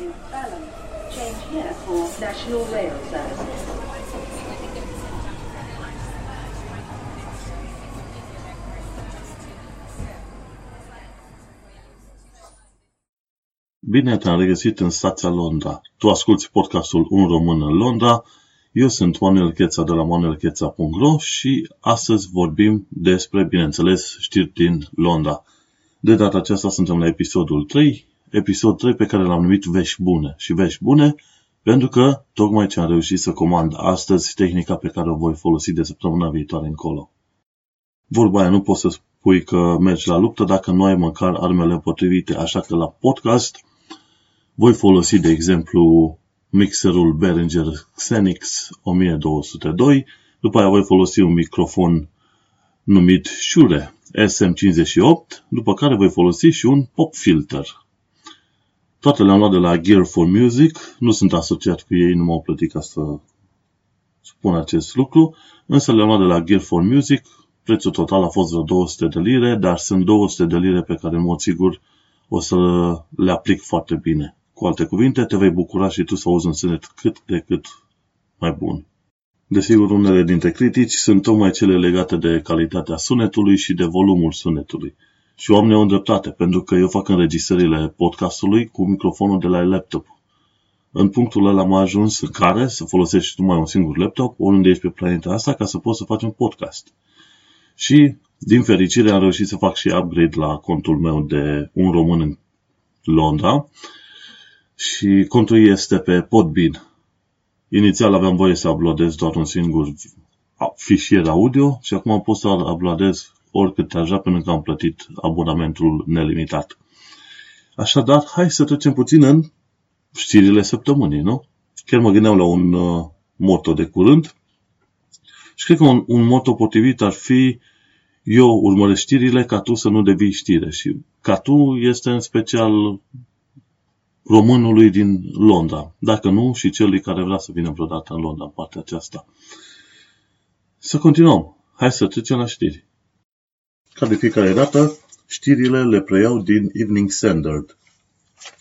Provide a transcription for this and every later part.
is balance. Change here for National Rail Service. Bine te-am regăsit în stația Londra. Tu asculti podcastul Un Român în Londra. Eu sunt Manuel Cheța de la manuelcheța.ro și astăzi vorbim despre, bineînțeles, știri din Londra. De data aceasta suntem la episodul 3, episod 3 pe care l-am numit Vești Bune. Și Vești Bune pentru că tocmai ce am reușit să comand astăzi tehnica pe care o voi folosi de săptămâna viitoare încolo. Vorba aia nu poți să spui că mergi la luptă dacă nu ai măcar armele potrivite, așa că la podcast voi folosi, de exemplu, mixerul Behringer Xenix 1202, după aia voi folosi un microfon numit Shure SM58, după care voi folosi și un pop filter. Toate le-am luat de la Gear for Music, nu sunt asociat cu ei, nu m-au plătit ca să spun acest lucru, însă le-am luat de la Gear for Music, prețul total a fost vreo 200 de lire, dar sunt 200 de lire pe care în mod sigur o să le aplic foarte bine. Cu alte cuvinte, te vei bucura și tu să auzi un sunet cât de cât mai bun. Desigur, unele dintre critici sunt tocmai cele legate de calitatea sunetului și de volumul sunetului. Și oamenii au îndreptate, pentru că eu fac înregistrările podcastului cu microfonul de la laptop. În punctul ăla am ajuns în care să folosești numai un singur laptop, oriunde ești pe planeta asta, ca să poți să faci un podcast. Și, din fericire, am reușit să fac și upgrade la contul meu de un român în Londra, și contul este pe Podbean. Inițial aveam voie să uploadez doar un singur fișier audio și acum pot să uploadez oricât așa până că am plătit abonamentul nelimitat. Așadar, hai să trecem puțin în știrile săptămânii, nu? Chiar mă gândeam la un uh, moto de curând și cred că un, un moto potrivit ar fi eu urmăresc știrile ca tu să nu devii știre și ca tu este în special românului din Londra. Dacă nu, și celui care vrea să vină vreodată în Londra, în partea aceasta. Să continuăm. Hai să trecem la știri. Ca de fiecare dată, știrile le preiau din Evening Standard.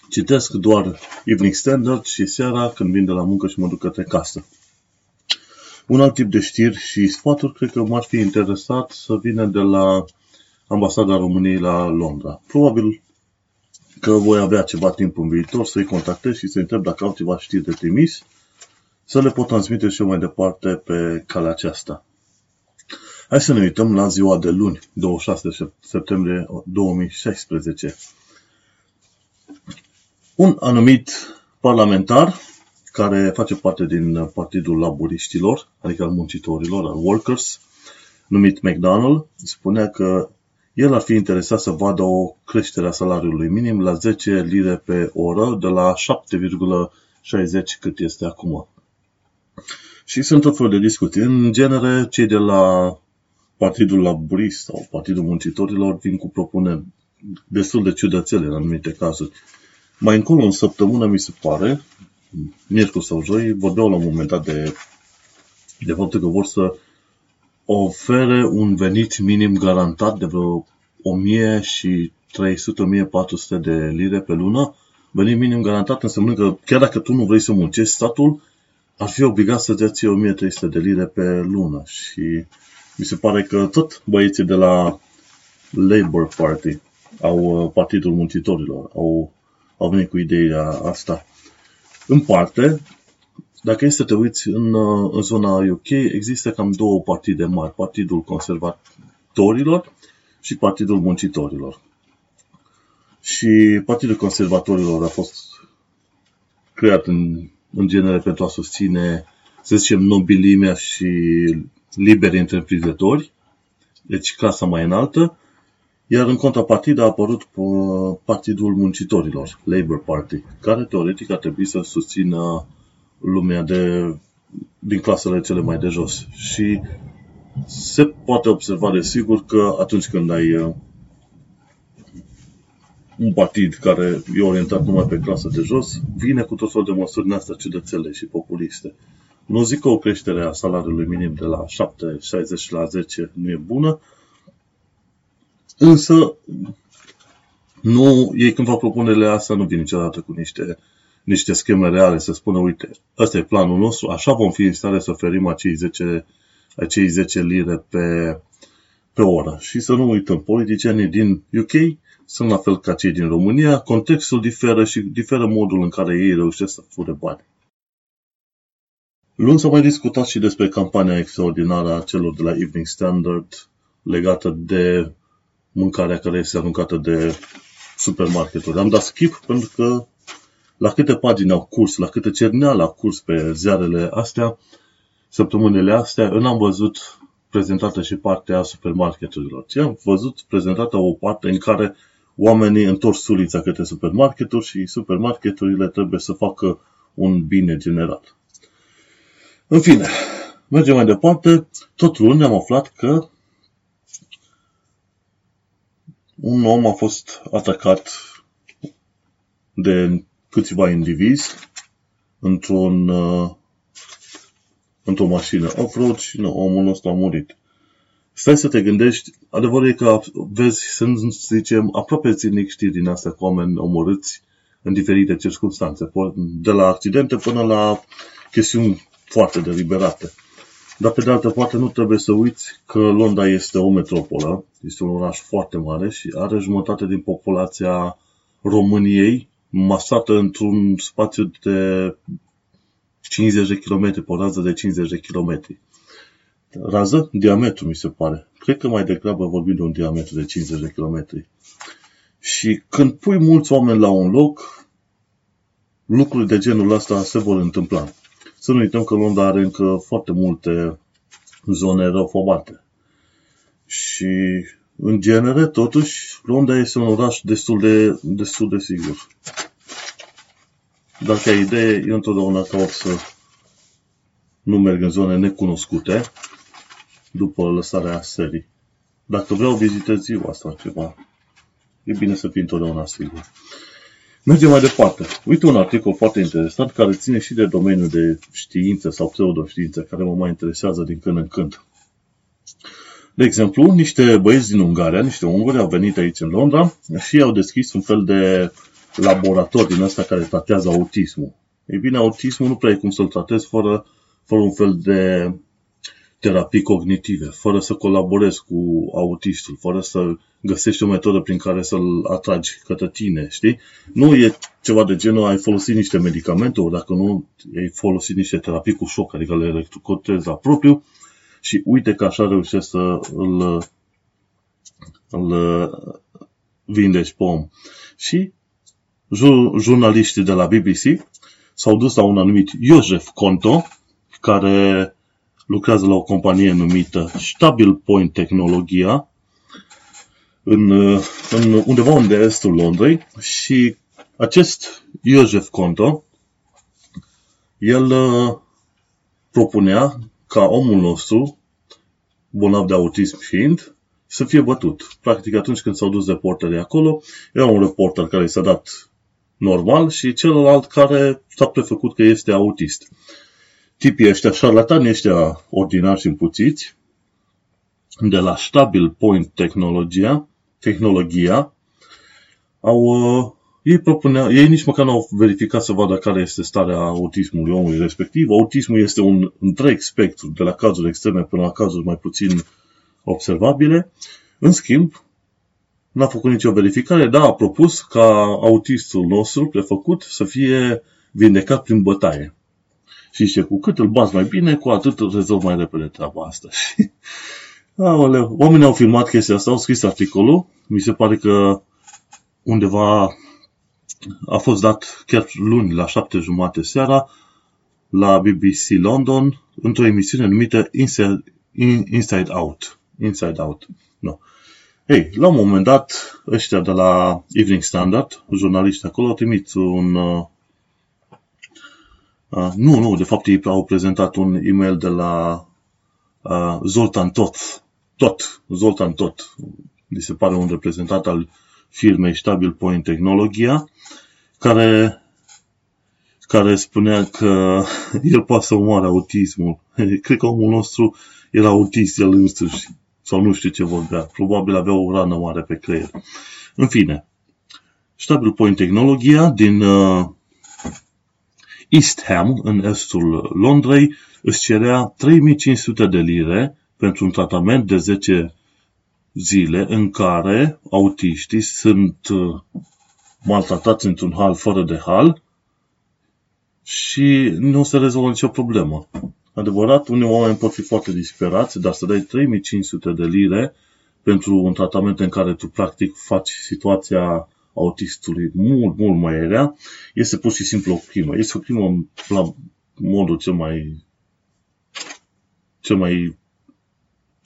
Citesc doar Evening Standard și seara când vin de la muncă și mă duc către casă. Un alt tip de știri și sfaturi cred că m-ar fi interesat să vină de la Ambasada României la Londra. Probabil că voi avea ceva timp în viitor să-i contactez și să întreb dacă au ceva știri de trimis, să le pot transmite și eu mai departe pe calea aceasta. Hai să ne uităm la ziua de luni, 26 septembrie 2016. Un anumit parlamentar care face parte din Partidul Laburiștilor, adică al muncitorilor, al workers, numit McDonald, spunea că el ar fi interesat să vadă o creștere a salariului minim la 10 lire pe oră, de la 7,60 cât este acum. Și sunt tot felul de discuții. În genere, cei de la Partidul Laburist sau Partidul Muncitorilor vin cu propuneri destul de ciudățele în anumite cazuri. Mai încolo, în săptămână, mi se pare, miercuri sau joi, vorbeau la un moment dat de, de faptul că vor să ofere un venit minim garantat de vreo 1300-1400 de lire pe lună, venit minim garantat înseamnă că chiar dacă tu nu vrei să muncești, statul ar fi obligat să-ți ia ție 1300 de lire pe lună. Și mi se pare că tot băieții de la Labour Party au uh, Partidul Muncitorilor, au, au venit cu ideea asta. În parte, dacă este să te uiți în, uh, în zona UK, există cam două partide mari. Partidul Conservatorilor și Partidul Muncitorilor. Și Partidul Conservatorilor a fost creat în, în genere pentru a susține, să zicem, nobilimea și liberi întreprinzători, deci clasa mai înaltă, iar în contrapartid a apărut uh, Partidul Muncitorilor, Labour Party, care teoretic ar trebui să susțină lumea de, din clasele cele mai de jos. Și se poate observa de sigur că atunci când ai uh, un partid care e orientat numai pe clasă de jos, vine cu tot felul de măsuri din astea ciudățele și populiste. Nu zic că o creștere a salariului minim de la 7, 60 la 10 nu e bună, însă nu, ei când fac propunerile astea nu vin niciodată cu niște niște scheme reale, să spună, uite, ăsta e planul nostru, așa vom fi în stare să oferim acei 10, acei 10 lire pe, pe oră. Și să nu uităm, politicienii din UK sunt la fel ca cei din România, contextul diferă și diferă modul în care ei reușesc să fure bani. Luni s-a mai discutat și despre campania extraordinară a celor de la Evening Standard legată de mâncarea care este aruncată de supermarketuri. Am dat skip pentru că la câte pagini au curs, la câte cerneală au curs pe ziarele astea, săptămânile astea, eu n-am văzut prezentată și partea supermarketurilor, ci am văzut prezentată o parte în care oamenii întorc sulița către supermarketuri și supermarketurile trebuie să facă un bine general. În fine, mergem mai departe. Tot luni am aflat că un om a fost atacat de câțiva indivizi într-un, uh, într-o mașină off-road și nu, omul ăsta a murit. Stai să te gândești, adevărul e că vezi, să zicem, aproape zilnic știri din astea cu oameni omorâți în diferite circunstanțe, de la accidente până la chestiuni foarte deliberate. Dar pe de altă parte nu trebuie să uiți că Londra este o metropolă, este un oraș foarte mare și are jumătate din populația României masată într-un spațiu de 50 de km, pe o rază de 50 de km. Rază? Diametru, mi se pare. Cred că mai degrabă vorbim de un diametru de 50 de km. Și când pui mulți oameni la un loc, lucruri de genul ăsta se vor întâmpla. Să nu uităm că Londra are încă foarte multe zone răufobate. Și, în genere, totuși, Londra este un oraș destul de, destul de sigur. Dar ca idee, eu întotdeauna caut să nu merg în zone necunoscute după lăsarea serii. Dacă vreau vizitez ziua asta ceva, e bine să fii întotdeauna sigur. Mergem mai departe. Uite un articol foarte interesant care ține și de domeniul de știință sau pseudoștiință, care mă mai interesează din când în când. De exemplu, niște băieți din Ungaria, niște unguri, au venit aici în Londra și au deschis un fel de laborator din ăsta care tratează autismul. Ei bine, autismul nu prea e cum să-l tratezi fără, fără un fel de terapii cognitive, fără să colaborezi cu autistul, fără să găsești o metodă prin care să-l atragi către tine, știi? Nu e ceva de genul, ai folosit niște medicamente, ori dacă nu, ai folosit niște terapii cu șoc, adică le electrocutezi la propriu și uite că așa reușești să îl, îl vindeci pe om. Și jurnaliștii de la BBC s-au dus la un anumit Iosef Conto, care lucrează la o companie numită Stabil Point Tehnologia, în, în undeva unde estul Londrei și acest Iosef Conto, el uh, propunea ca omul nostru, bolnav de autism fiind, să fie bătut. Practic atunci când s-au dus reporterii acolo, era un reporter care s-a dat normal și celălalt care s-a prefăcut că este autist tipii ăștia, șarlatani ăștia ordinari și împuțiți, de la Stabil Point Tehnologia, tehnologia au, uh, ei, propunea, ei nici măcar nu au verificat să vadă care este starea autismului omului respectiv. Autismul este un întreg spectru, de la cazuri extreme până la cazuri mai puțin observabile. În schimb, n-a făcut nicio verificare, dar a propus ca autistul nostru prefăcut să fie vindecat prin bătaie. Și zice, cu cât îl bați mai bine, cu atât îl rezolv mai repede treaba asta. Aoleu, oamenii au filmat chestia asta, au scris articolul, mi se pare că undeva a fost dat chiar luni la șapte jumate seara la BBC London într-o emisiune numită Inside, Inside Out. Inside Out. No. Ei, la un moment dat, ăștia de la Evening Standard, jurnaliștii acolo, au trimis un, uh, Uh, nu, nu, de fapt ei au prezentat un e-mail de la uh, Zoltan Tot. Tot, Zoltan Tot. Mi se pare un reprezentant al firmei Stabil Point Technologia, care, care spunea că el poate să omoare autismul. Cred că omul nostru era autist el însuși, sau nu știu ce vorbea. Probabil avea o rană mare pe creier. În fine, Stabil Point Technologia din uh, East Ham, în estul Londrei, își cerea 3500 de lire pentru un tratament de 10 zile în care autiștii sunt uh, maltratați într-un hal fără de hal și nu se rezolvă nicio problemă. Adevărat, unii oameni pot fi foarte disperați, dar să dai 3500 de lire pentru un tratament în care tu practic faci situația autistului mult, mult mai rea, este pur și simplu o crimă. Este o crimă la modul cel mai cel mai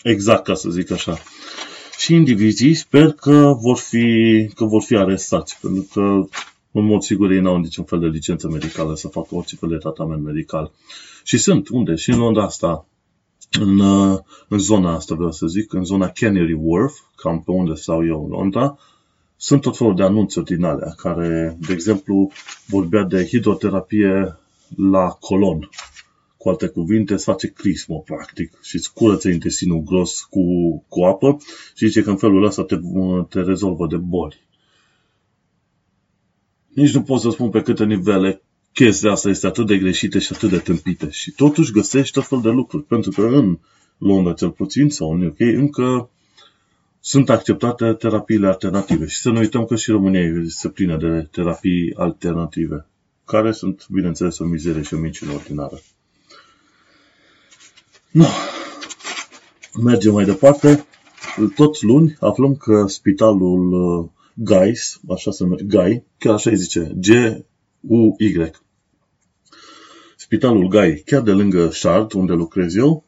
exact, ca să zic așa. Și indivizii sper că vor fi, că vor fi arestați, pentru că în mod sigur ei n-au niciun fel de licență medicală să facă orice fel de tratament medical. Și sunt unde? Și în Londra asta, în, în zona asta, vreau să zic, în zona Canary Wharf, cam pe unde stau eu în Londra, sunt tot felul de anunțuri din alea, care, de exemplu, vorbea de hidroterapie la colon. Cu alte cuvinte, îți face crismă, practic, și îți curăță intestinul gros cu, cu apă și zice că în felul ăsta te, te rezolvă de boli. Nici nu pot să spun pe câte nivele chestia asta este atât de greșită și atât de tâmpită. Și totuși găsești tot fel de lucruri. Pentru că în Londra, cel puțin, sau în UK, încă sunt acceptate terapiile alternative. Și să nu uităm că și România este plină de terapii alternative, care sunt, bineînțeles, o mizerie și o minciună ordinară. No. Mergem mai departe. Tot luni aflăm că spitalul uh, Gais, așa se numește, Gai, chiar așa îi zice, G-U-Y. Spitalul Gai, chiar de lângă Shard, unde lucrez eu,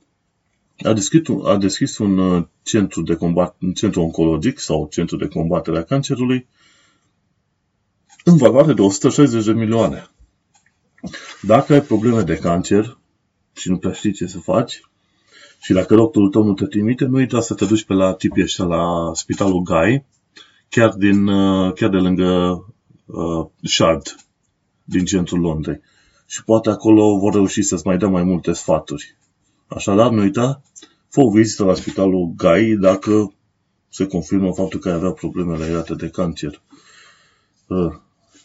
a deschis, a deschis un uh, centru, de combat, un centru oncologic sau centru de combatere a cancerului în valoare de 160 de milioane. Dacă ai probleme de cancer și nu prea știi ce să faci, și dacă doctorul tău nu te trimite, nu uita să te duci pe la tipii ăștia la Spitalul Gai, chiar, din, uh, chiar de lângă uh, Shard, din centrul Londrei. Și poate acolo vor reuși să-ți mai dea mai multe sfaturi. Așadar, nu uita, fă o vizită la Spitalul Gai dacă se confirmă faptul că ai avea probleme legate de cancer. Uh,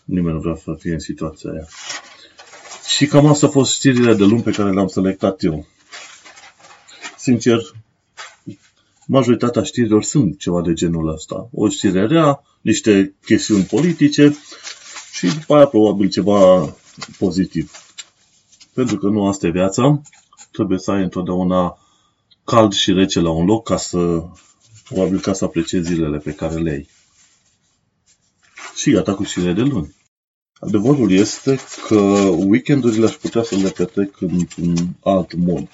nimeni nu vrea să fie în situația aia. Și cam asta a fost știrile de luni pe care le-am selectat eu. Sincer, majoritatea știrilor sunt ceva de genul ăsta. O știre rea, niște chestiuni politice și după aia probabil ceva pozitiv. Pentru că nu asta e viața, trebuie să ai întotdeauna cald și rece la un loc ca să, probabil ca să apreciezi zilele pe care le ai. Și gata cu știrile de luni. Adevărul este că weekendurile aș putea să le petrec într-un alt mod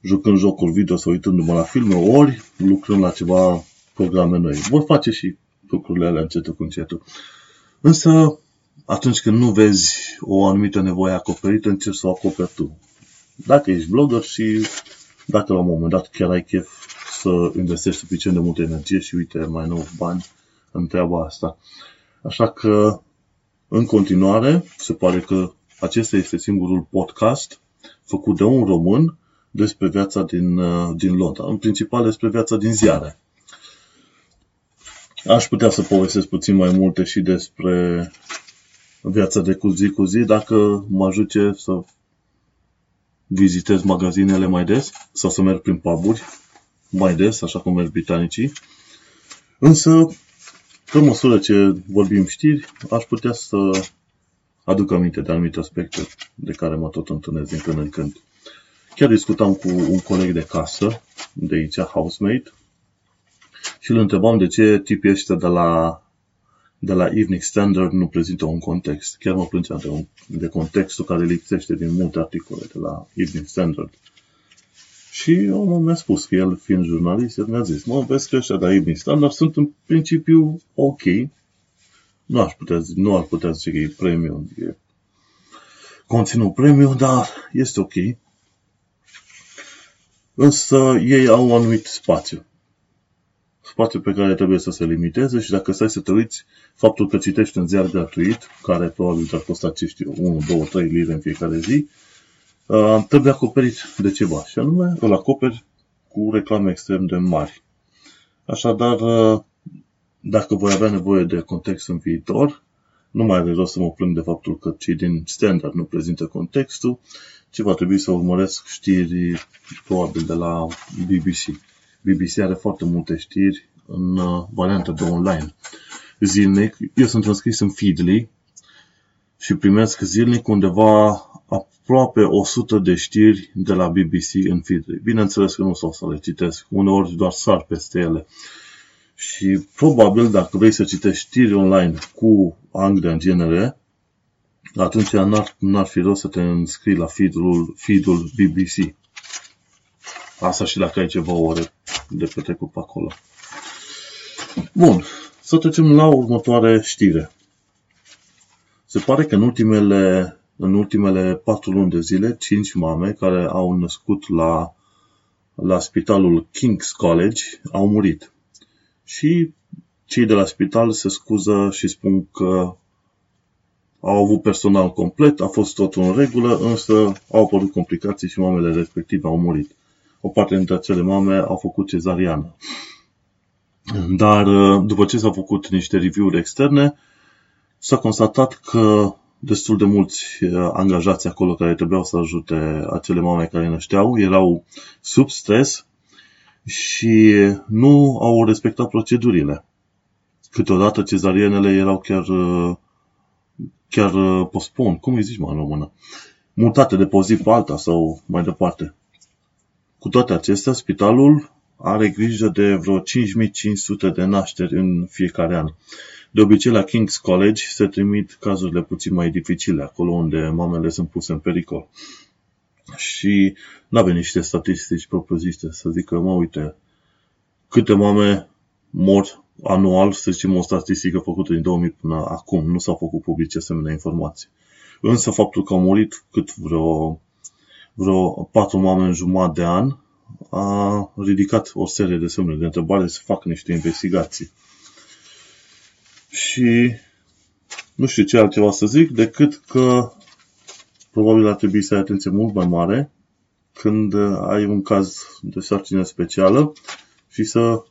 jucând jocuri video sau uitându-mă la filme, ori lucrând la ceva programe noi. Vor face și lucrurile alea încetul cu încetul. Însă, atunci când nu vezi o anumită nevoie acoperită, încerci să o acoperi tu. Dacă ești blogger și dacă la un moment dat chiar ai chef să investești suficient de multă energie și uite, mai nou bani în treaba asta. Așa că, în continuare, se pare că acesta este singurul podcast făcut de un român despre viața din, uh, din Londra, în principal despre viața din ziare. Aș putea să povestesc puțin mai multe și despre viața de cu zi cu zi, dacă mă ajute să vizitez magazinele mai des sau să merg prin puburi mai des, așa cum merg britanicii. Însă, pe măsură ce vorbim știri, aș putea să aduc aminte de anumite aspecte de care mă tot întâlnesc din când în când. Chiar discutam cu un coleg de casă, de aici, housemate, și îl întrebam de ce tipii ăștia de la, de la Evening Standard nu prezintă un context. Chiar mă plângeam de, un, de contextul care lipsește din multe articole de la Evening Standard. Și omul mi-a spus că el, fiind jurnalist, el mi-a zis, mă, vezi că ăștia de la Evening Standard sunt în principiu ok. Nu aș putea, nu ar putea zice că e premium, e conținut premium, dar este ok însă ei au un anumit spațiu. Spațiu pe care trebuie să se limiteze și dacă stai să te uiți, faptul că citești un ziar gratuit, care probabil te-ar costa, ce știu, 1, 2, 3 lire în fiecare zi, uh, trebuie acoperit de ceva. Și anume, îl acoperi cu reclame extrem de mari. Așadar, uh, dacă voi avea nevoie de context în viitor, nu mai are rost să mă plâng de faptul că cei din standard nu prezintă contextul, ci va trebui să urmăresc știri probabil de la BBC. BBC are foarte multe știri în uh, variantă de online. Zilnic, eu sunt înscris în Feedly și primesc zilnic undeva aproape 100 de știri de la BBC în Feedly. Bineînțeles că nu o să le citesc, uneori doar sar peste ele. Și probabil dacă vrei să citești știri online cu Anglia în genere, atunci n-ar, n-ar fi rost să te înscrii la feed-ul, feed-ul BBC. Asta și dacă ai ceva ore de petrecut pe acolo. Bun, să trecem la următoare știre. Se pare că în ultimele, în ultimele patru luni de zile, cinci mame care au născut la, la spitalul King's College au murit. Și cei de la spital se scuză și spun că au avut personal complet, a fost tot în regulă, însă au apărut complicații și mamele respective au murit. O parte dintre acele mame au făcut cezariană. Dar după ce s-au făcut niște review-uri externe, s-a constatat că destul de mulți angajați acolo care trebuiau să ajute acele mame care nășteau erau sub stres și nu au respectat procedurile. Câteodată cezarienele erau chiar chiar uh, postpon, cum îi zici mă în română, mutate de pe o zi pe alta sau mai departe. Cu toate acestea, spitalul are grijă de vreo 5500 de nașteri în fiecare an. De obicei, la King's College se trimit cazurile puțin mai dificile, acolo unde mamele sunt puse în pericol. Și nu avem niște statistici propriu-zise să zică, mă, uite, câte mame mor anual, să zicem, o statistică făcută din 2000 până acum. Nu s-au făcut publice asemenea informații. Însă faptul că au murit cât vreo, vreo patru mame în jumătate de an a ridicat o serie de semne de întrebare să facă niște investigații. Și nu știu ce altceva să zic decât că probabil ar trebui să ai atenție mult mai mare când ai un caz de sarcină specială și să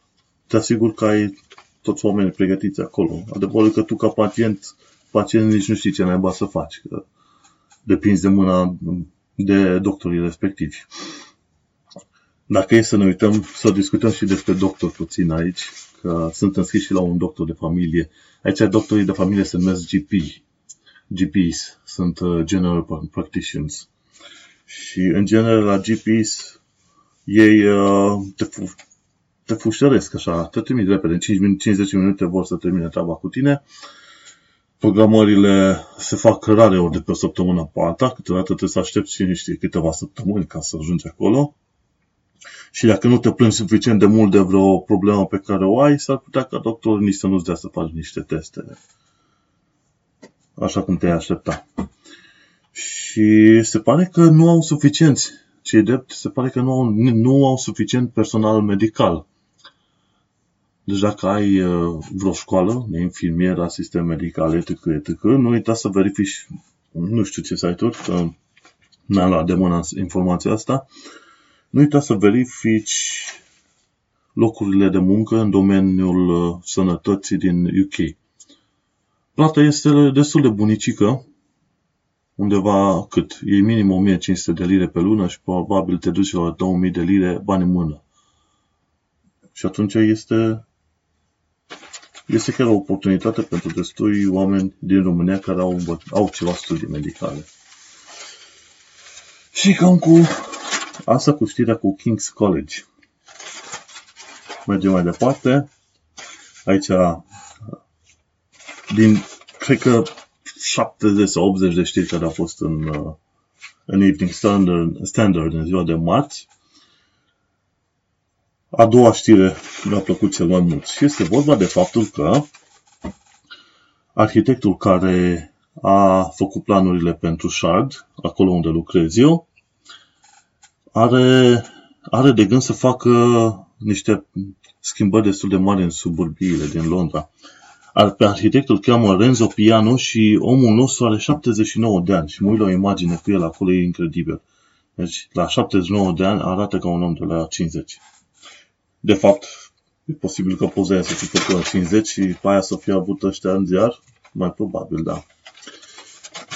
te asiguri că ai toți oamenii pregătiți acolo. Adevărul că tu ca pacient, pacient nici nu știi ce naiba să faci, că depinzi de mâna de doctorii respectivi. Dacă e să ne uităm, să discutăm și despre doctor puțin aici, că sunt înscriși și la un doctor de familie. Aici doctorii de familie se numesc GP. GPs sunt uh, General Practitioners. Și în general la GPs ei uh, te te fușăresc așa, te trimit repede, în 5-10 minute vor să termine treaba cu tine. Programările se fac rare ori de pe o săptămână pe alta, câteodată trebuie să aștepți și niște câteva săptămâni ca să ajungi acolo. Și dacă nu te plângi suficient de mult de vreo problemă pe care o ai, s-ar putea ca doctorul nici să nu-ți dea să faci niște teste. Așa cum te-ai aștepta. Și se pare că nu au suficienți. Cei drept, se pare că nu au, nu au suficient personal medical deci dacă ai uh, vreo școală de infirmier, asistent medical, etc., etc., nu uita să verifici, nu știu ce site-uri, că n-am luat de mână informația asta, nu uita să verifici locurile de muncă în domeniul uh, sănătății din UK. Plata este destul de bunicică, undeva cât? E minim 1500 de lire pe lună și probabil te duci la 2000 de lire bani în mână. Și atunci este este chiar o oportunitate pentru destui oameni din România care au, au ceva studii medicale. Și cam cu asta cu știrea cu King's College. Mergem mai departe. Aici, din, cred că 70 sau 80 de știri care au fost în, în Evening Standard, Standard în ziua de marți, a doua știre mi-a plăcut cel mai mult și este vorba de faptul că arhitectul care a făcut planurile pentru Shard, acolo unde lucrez eu, are, are de gând să facă niște schimbări destul de mari în suburbiile din Londra. Pe arhitectul cheamă Renzo Piano și omul nostru are 79 de ani și mă uit la o imagine cu el acolo, e incredibil. Deci, la 79 de ani arată ca un om de la 50. De fapt, e posibil că poza aia să fi făcut la 50 și pe aia să fie avut ăștia în ziar, mai probabil, da.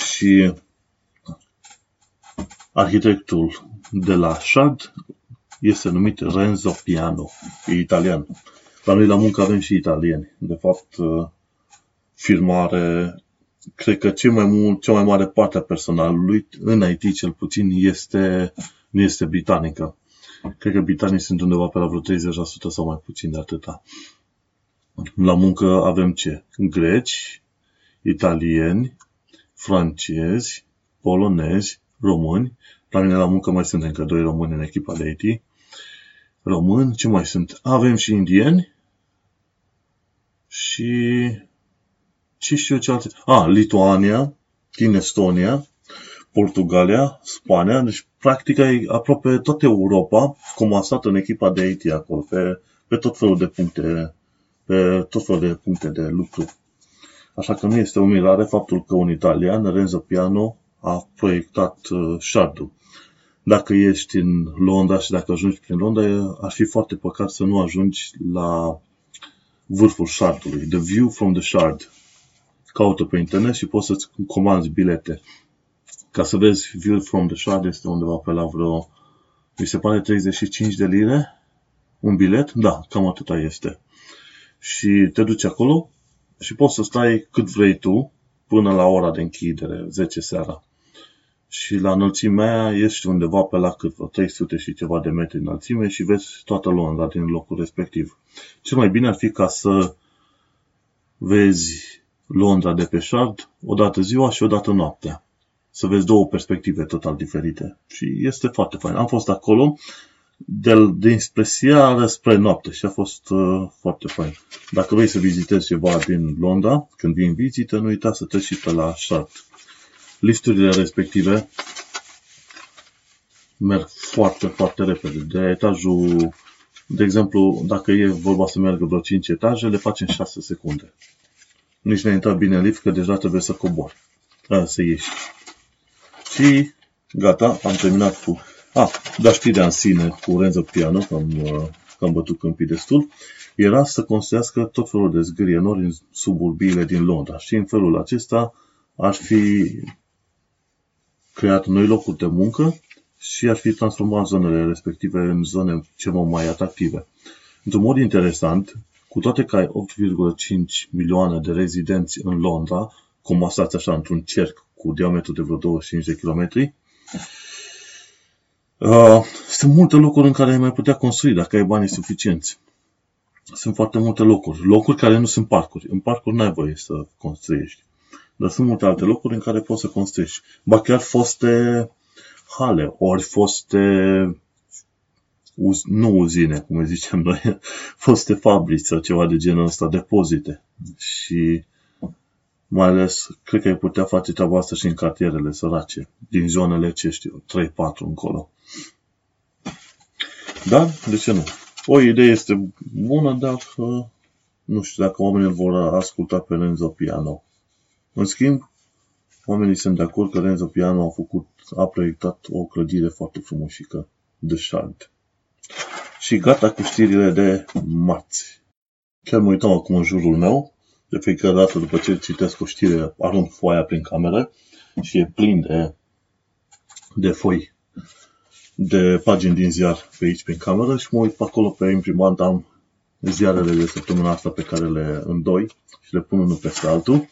Și arhitectul de la Shard este numit Renzo Piano, e italian. La noi la muncă avem și italieni. De fapt, uh, firma are, cred că cel mai mult, cea mai mare parte a personalului, în IT cel puțin, este, nu este britanică. Cred că britanii sunt undeva pe la vreo 30% sau mai puțin de atâta. La muncă avem ce? Greci, italieni, francezi, polonezi, români. La mine la muncă mai sunt încă doi români în echipa de IT. Români, ce mai sunt? Avem și indieni și ce știu ce alte? A, Lituania, din Estonia, Portugalia, Spania, deci practic e aproape toată Europa comasată în echipa de IT acolo, pe, pe tot felul de puncte, pe tot felul de puncte de lucru. Așa că nu este o mirare faptul că un italian, Renzo Piano, a proiectat uh, Shardul. Dacă ești în Londra și dacă ajungi prin Londra, ar fi foarte păcat să nu ajungi la vârful Shardului. The View from the Shard. Caută pe internet și poți să-ți comanzi bilete. Ca să vezi View from the Shard este undeva pe la vreo, mi se pare 35 de lire un bilet. Da, cam atâta este. Și te duci acolo și poți să stai cât vrei tu până la ora de închidere, 10 seara. Și la înălțimea aia ești undeva pe la cât, 300 și ceva de metri înălțime și vezi toată Londra din locul respectiv. Cel mai bine ar fi ca să vezi Londra de pe Shard odată ziua și odată noaptea. Să vezi două perspective total diferite. Și este foarte fain. Am fost acolo de, dinspre seară spre noapte și a fost uh, foarte fain. Dacă vrei să vizitezi ceva din Londra, când vii în vizită, nu uita să treci și pe la Shard. Lifturile respective merg foarte, foarte repede. De etajul, de exemplu, dacă e vorba să meargă vreo 5 etaje, le faci în 6 secunde. Nici ne-ai intrat bine în lift, că deja trebuie să cobori. A, să ieși. Și gata, am terminat cu a, dar știrea în sine cu Renzo Piano, că am, uh, că am bătut câmpii destul, era să construiască tot felul de zgârie nori în suburbiile din Londra. Și în felul acesta ar fi creat noi locuri de muncă și ar fi transformat zonele respective în zone ceva mai atractive. Într-un mod interesant, cu toate că ai 8,5 milioane de rezidenți în Londra, comasați așa într-un cerc cu diametru de vreo 25 de kilometri, Uh, sunt multe locuri în care ai mai putea construi dacă ai banii suficienți. Sunt foarte multe locuri. Locuri care nu sunt parcuri. În parcuri n-ai voie să construiești. Dar sunt multe alte locuri în care poți să construiești. Ba chiar foste hale, ori foste uz, nu uzine, cum îi zicem noi, foste fabrici sau ceva de genul ăsta, depozite. Și mai ales, cred că ai putea face treaba asta și în cartierele sărace, din zonele, ce știu, 3-4 încolo. Da? De ce nu? O idee este bună dacă, nu știu, dacă oamenii vor asculta pe Renzo Piano. În schimb, oamenii sunt de acord că Renzo Piano a făcut, a proiectat o clădire foarte frumușică de Shard. Și gata cu știrile de marți. Chiar mă uitam acum în jurul meu, de fiecare dată după ce citesc o știre, arunc foaia prin cameră și e plin de, de foi de pagini din ziar pe aici, prin cameră și mă uit pe acolo pe imprimant, am ziarele de săptămâna asta pe care le îndoi și le pun unul peste altul.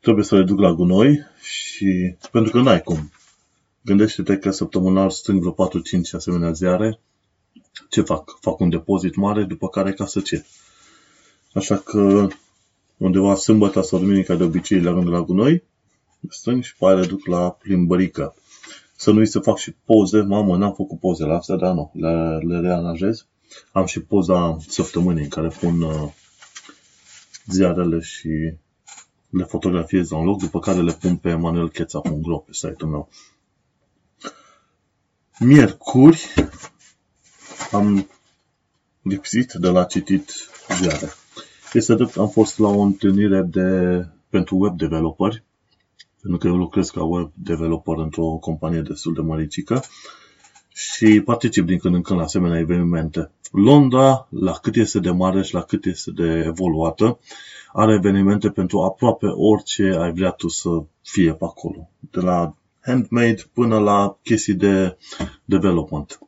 Trebuie să le duc la gunoi și pentru că n-ai cum. Gândește-te că săptămânal strâng vreo 4-5 asemenea ziare. Ce fac? Fac un depozit mare, după care ca să ce? Așa că undeva sâmbătă sau duminica de obicei le arunc la gunoi, strâng și pe aia le duc la plimbărică să nu-i să fac și poze. Mamă, n-am făcut poze la astea, dar nu, le, le rearanjez. Am și poza săptămânii în care pun uh, ziarele și le fotografiez la un loc, după care le pun pe manuelcheța.ro pe site-ul meu. Miercuri am lipsit de la citit ziare. Este drept, am fost la o întâlnire de, pentru web developeri pentru că eu lucrez ca web developer într-o companie destul de măricică și particip din când în când la asemenea evenimente. Londra, la cât este de mare și la cât este de evoluată, are evenimente pentru aproape orice ai vrea tu să fie pe acolo. De la handmade până la chestii de development.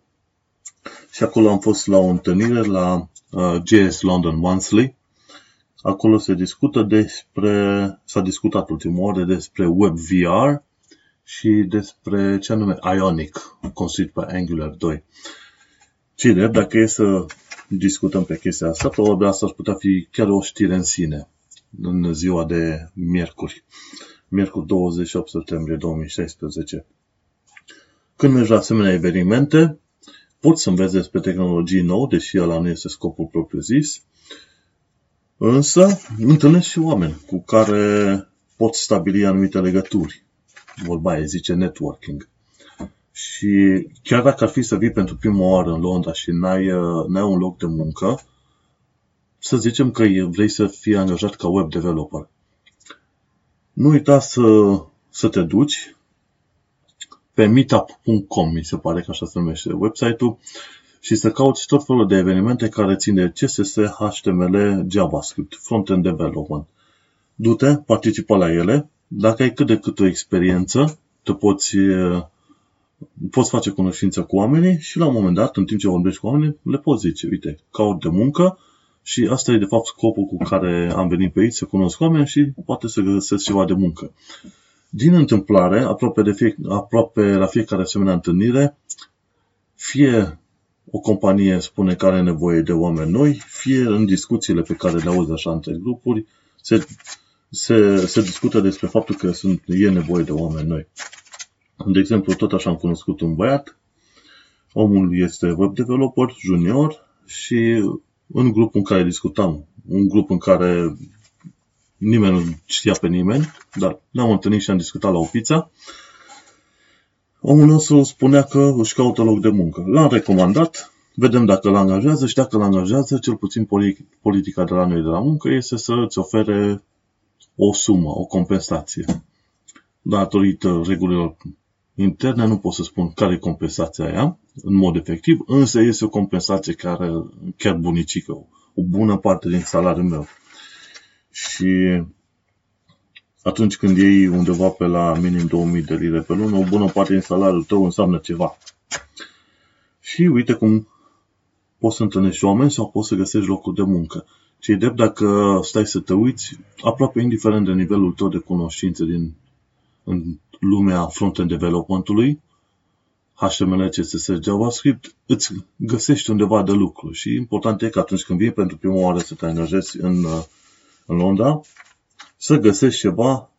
Și acolo am fost la o întâlnire la uh, JS London Monthly. Acolo se discută despre, s-a discutat ultima oară despre WebVR și despre ce anume Ionic, construit pe Angular 2. Cine, dacă e să discutăm pe chestia asta, probabil asta ar putea fi chiar o știre în sine în ziua de miercuri. Miercuri 28 septembrie 2016. Când mergi la asemenea evenimente, poți să înveți despre tehnologii nou, deși ăla nu este scopul propriu-zis, însă întâlnești și oameni cu care poți stabili anumite legături. Vorba aia zice networking. Și chiar dacă ar fi să vii pentru prima oară în Londra și n-ai, n-ai un loc de muncă, să zicem că vrei să fii angajat ca web developer. Nu uita să, să te duci pe meetup.com, mi se pare că așa se numește website-ul, și să cauți tot felul de evenimente care țin de CSS, HTML, JavaScript, front-end development. Du-te, participă la ele. Dacă ai cât de cât o experiență, te poți, poți face cunoștință cu oamenii și la un moment dat, în timp ce vorbești cu oamenii, le poți zice, uite, caut de muncă și asta e de fapt scopul cu care am venit pe aici, să cunosc oameni și poate să găsesc ceva de muncă. Din întâmplare, aproape, de fie, aproape la fiecare asemenea întâlnire, fie o companie spune că are nevoie de oameni noi, fie în discuțiile pe care le auzi așa între grupuri, se, se, se discută despre faptul că sunt, e nevoie de oameni noi. De exemplu, tot așa am cunoscut un băiat, omul este web developer junior și în grupul în care discutam, un grup în care nimeni nu știa pe nimeni, dar ne-am întâlnit și am discutat la o pizza, omul nostru spunea că își caută loc de muncă. L-am recomandat, vedem dacă îl angajează și dacă îl angajează, cel puțin politica de la noi de la muncă este să îți ofere o sumă, o compensație. Datorită regulilor interne nu pot să spun care e compensația aia în mod efectiv, însă este o compensație care chiar bunicică, o bună parte din salariul meu. Și atunci când iei undeva pe la minim 2000 de lire pe lună, o bună parte din salariul tău înseamnă ceva. Și uite cum poți să întâlnești oameni sau poți să găsești locuri de muncă. Ce drept dacă stai să te uiți, aproape indiferent de nivelul tău de cunoștințe din în lumea front-end development-ului, HTML, CSS, JavaScript, îți găsești undeva de lucru și important e că atunci când vii pentru prima oară să te angajezi în, în Londra, să găsești ceva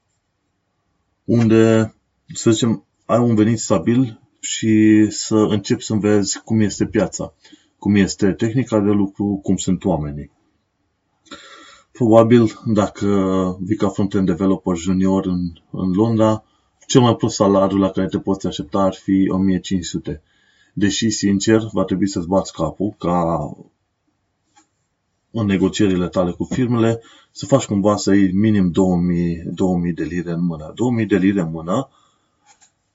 unde, să zicem, ai un venit stabil și să începi să înveți cum este piața, cum este tehnica de lucru, cum sunt oamenii. Probabil, dacă vii ca front-end developer junior în, în Londra, cel mai prost salariu la care te poți aștepta ar fi 1500. Deși, sincer, va trebui să-ți bați capul ca în negocierile tale cu firmele să faci cumva să iei minim 2000, 2000 de lire în mână. 2000 de lire în mână,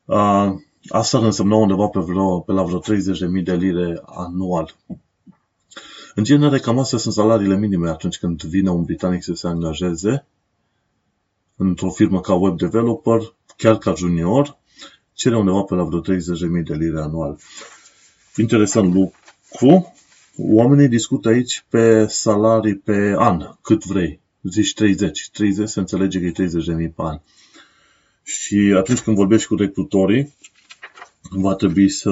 a, asta ar însemna undeva pe, vreo, pe la vreo 30.000 de lire anual. În genere, cam astea sunt salariile minime atunci când vine un britanic să se angajeze într-o firmă ca web developer, chiar ca junior, cere undeva pe la vreo 30.000 de lire anual. Interesant lucru, oamenii discută aici pe salarii pe an, cât vrei. Zici 30. 30 se înțelege că e 30.000 pe an. Și atunci când vorbești cu recrutorii, va trebui să,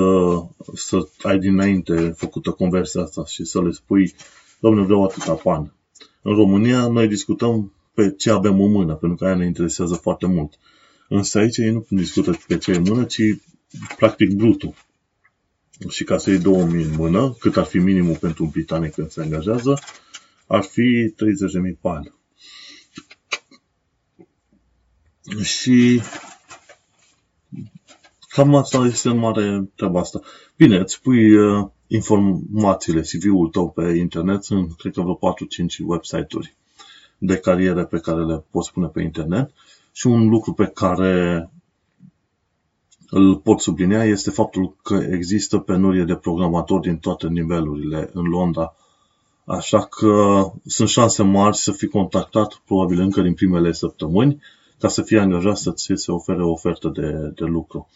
să ai dinainte făcută conversia asta și să le spui, domnule, vreau atâta pe an. În România noi discutăm pe ce avem în mână, pentru că aia ne interesează foarte mult. Însă aici ei nu discută pe ce e în mână, ci practic brutul. Și ca să iei 2000 în mână, cât ar fi minimul pentru un britanic când se angajează, ar fi 30.000 pe an. Și cam asta este în mare treaba asta. Bine, îți pui uh, informațiile, CV-ul tău pe internet, sunt cred că vreo 4-5 website-uri de cariere pe care le poți pune pe internet și un lucru pe care îl pot sublinia este faptul că există penurie de programatori din toate nivelurile în Londra. Așa că sunt șanse mari să fi contactat, probabil încă din primele săptămâni, ca să fie angajat să ți se ofere o ofertă de, de lucru.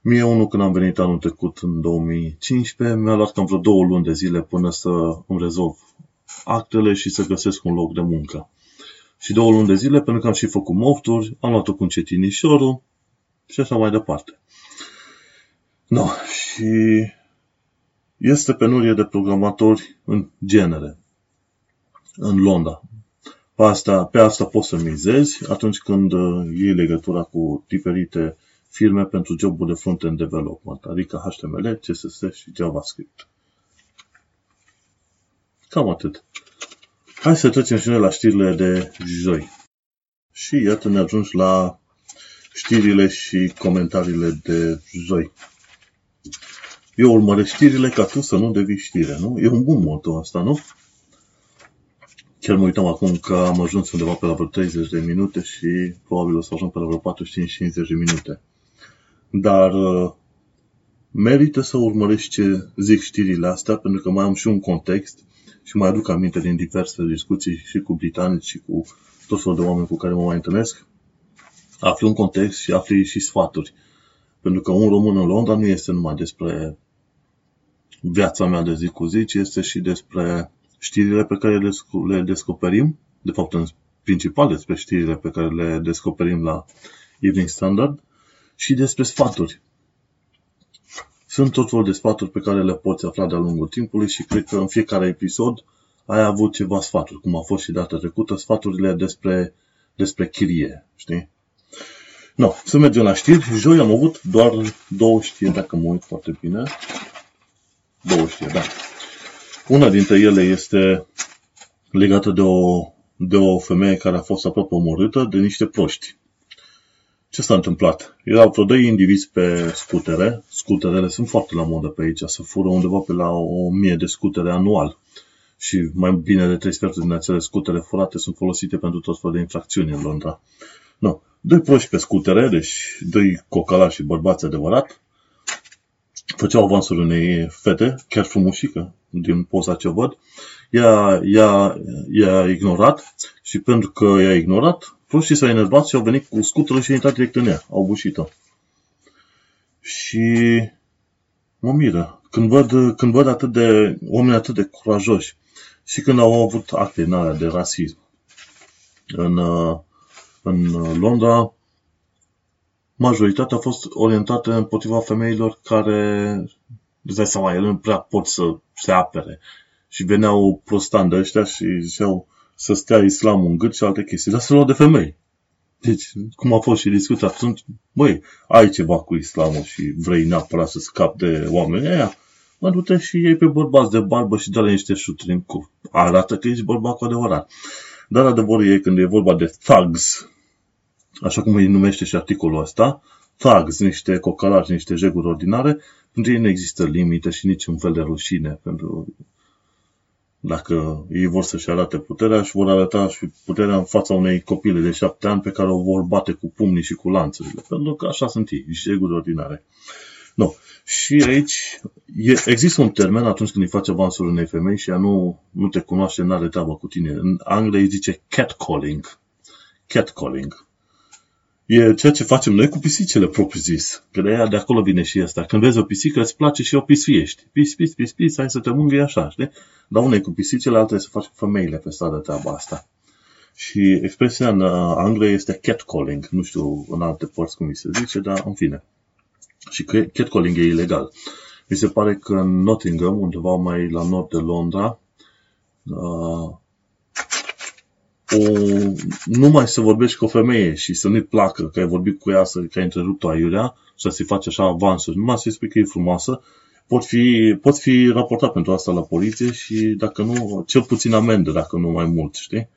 Mie unul când am venit anul trecut, în 2015, mi-a luat cam vreo două luni de zile până să îmi rezolv actele și să găsesc un loc de muncă. Și două luni de zile, pentru că am și făcut mofturi, am luat-o cu încetinișorul și așa mai departe. No, și este penurie de programatori în genere în Londra. Pe asta, pe asta poți să mizezi atunci când uh, iei legătura cu diferite firme pentru joburi de front-end development, adică HTML, CSS și JavaScript. Cam atât. Hai să trecem și noi la știrile de joi. Și iată ne ajungi la știrile și comentariile de joi. Eu urmăresc știrile ca tu să nu devii știre, nu? E un bun moto asta, nu? Chiar mă uitam acum că am ajuns undeva pe la vreo 30 de minute și probabil o să ajung pe la vreo 45-50 de minute. Dar uh, merită să urmărești ce zic știrile astea, pentru că mai am și un context și mai aduc aminte din diverse discuții și cu britanici și cu tot felul de oameni cu care mă mai întâlnesc. Afli un context și afli și sfaturi. Pentru că un român în Londra nu este numai despre viața mea de zi cu zi, ci este și despre știrile pe care le descoperim, de fapt în principal despre știrile pe care le descoperim la Evening Standard și despre sfaturi. Sunt tot felul de sfaturi pe care le poți afla de-a lungul timpului și cred că în fiecare episod ai avut ceva sfaturi, cum a fost și data trecută, sfaturile despre, despre chirie, știi? No, să mergem la știri. Joi am avut doar două știri, dacă mă uit foarte bine. Două știri, da. Una dintre ele este legată de o, de o femeie care a fost aproape omorâtă de niște proști. Ce s-a întâmplat? Erau vreo doi indivizi pe scutere. Scuterele sunt foarte la modă pe aici. Se fură undeva pe la o mie de scutere anual. Și mai bine de trei sferturi din acele scutere furate sunt folosite pentru tot felul de infracțiuni în Londra. No. Doi proști pe scutere, deci doi cocalași și bărbați adevărat, făceau avansuri unei fete, chiar frumușică, din poza ce văd, i-a, i-a, i-a ignorat și pentru că i-a ignorat, proștii s-au enervat și au venit cu scuterul și au intrat direct în ea, au bușit-o. Și mă miră. Când văd, când văd atât de oameni atât de curajoși și când au avut acte în de rasism în, în Londra, majoritatea a fost orientată împotriva femeilor care, îți dai seama, ele nu prea pot să se apere. Și veneau prostande ăștia și ziceau să stea islamul în gât și alte chestii, dar se luau de femei. Deci, cum a fost și discutat atunci, băi, ai ceva cu islamul și vrei neapărat să scapi de oameni aia, mă du și iei pe bărbați de barbă și dă-le niște șuturi în cur. Arată că ești bărbat cu adevărat. Dar adevărul e când e vorba de thugs, așa cum îi numește și articolul ăsta, thugs, niște cocalași, niște jeguri ordinare, pentru ei nu există limite și niciun fel de rușine. Pentru dacă ei vor să-și arate puterea, și vor arăta și puterea în fața unei copile de șapte ani pe care o vor bate cu pumnii și cu lanțurile. Pentru că așa sunt ei, jeguri ordinare. No. Și aici e, există un termen atunci când îi faci avansul unei femei și ea nu, nu te cunoaște, nu are treabă cu tine. În Anglia îi zice catcalling. Catcalling. E ceea ce facem noi cu pisicile propriu-zis. Că de aia de acolo vine și asta. Când vezi o pisică, îți place și o pisfiești. Pis, pis, pis, pis, hai să te mângâi așa, știi? Dar unei cu pisicile, altele să faci cu femeile pe stradă treaba asta. Și expresia în uh, Anglia este catcalling. Nu știu în alte părți cum mi se zice, dar în fine. Și catcalling e ilegal. Mi se pare că în Nottingham, undeva mai la nord de Londra, uh, o, numai să vorbești cu o femeie și să nu-i placă că ai vorbit cu ea, să, că ai întrerupt-o aiurea și să-ți faci așa avansuri, numai să-i spui că e frumoasă, pot fi, pot fi raportat pentru asta la poliție și dacă nu, cel puțin amendă, dacă nu mai mult, știi?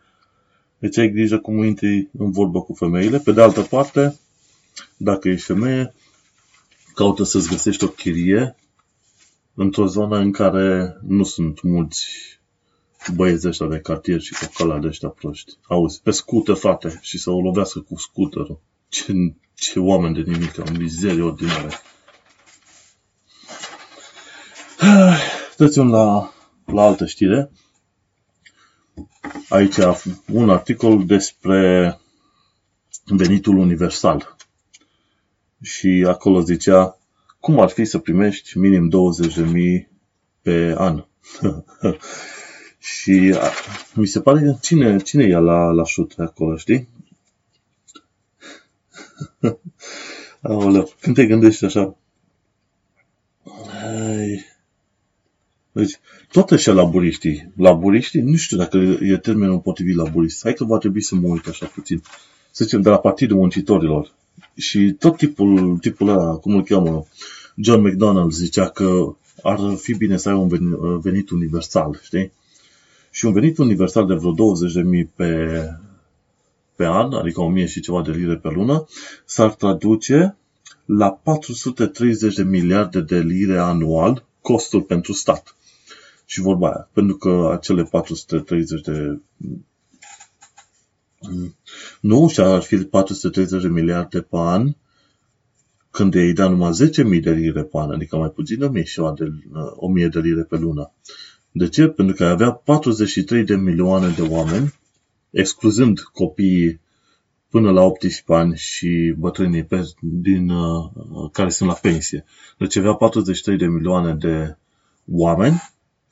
Deci ai grijă cum intri în vorbă cu femeile. Pe de altă parte, dacă ești femeie, caută să-ți găsești o chirie într-o zonă în care nu sunt mulți băieți ăștia de cartier și cala de ăștia proști. Auzi, pe scuter, frate, și să o lovească cu scuterul. Ce Ce oameni de nimic, în mizerie ordinare. Trecem la, la altă știre. Aici un articol despre venitul universal. Și acolo zicea cum ar fi să primești minim 20.000 pe an. și a, mi se pare că cine, cine ia la, la șut acolo, știi? Aoleu, când te gândești așa, ai, deci, tot așa laburiștii, laburiștii, nu știu dacă e termenul potrivit laburist, hai că va trebui să mă uit așa puțin, să zicem, de la Partidul Muncitorilor. Și tot tipul, tipul ăla, cum îl cheamă, John McDonald zicea că ar fi bine să ai un venit universal, știi? Și un venit universal de vreo 20.000 pe, pe an, adică 1000 și ceva de lire pe lună, s-ar traduce la 430 de miliarde de lire anual costul pentru stat. Și vorba aia, pentru că acele 430 de nu, și ar fi 430 de miliarde pe an, când ei da numai 10.000 de lire pe an, adică mai puțin 1000 de, 1000 de lire pe lună. De ce? Pentru că avea 43 de milioane de oameni, excluzând copiii până la 18 ani și bătrânii pe, din, uh, care sunt la pensie. Deci avea 43 de milioane de oameni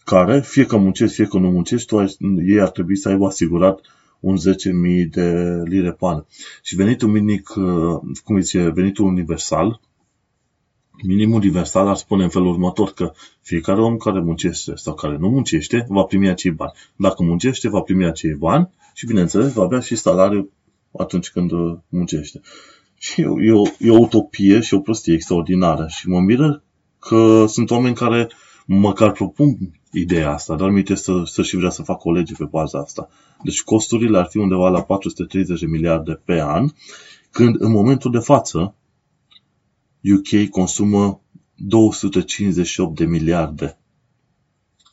care, fie că muncesc, fie că nu muncesc, tu, ei ar trebui să aibă asigurat un 10.000 de lire pe an. Și venitul minic, uh, cum zice, venitul universal, minimul universal ar spune în felul următor că fiecare om care muncește sau care nu muncește va primi acei bani. Dacă muncește, va primi acei bani și, bineînțeles, va avea și salariu atunci când uh, muncește. Și e, e, o, e o utopie și o prostie extraordinară și mă miră că sunt oameni care măcar propun ideea asta, dar mi să, să și vrea să fac o lege pe baza asta. Deci costurile ar fi undeva la 430 de miliarde pe an, când în momentul de față UK consumă 258 de miliarde.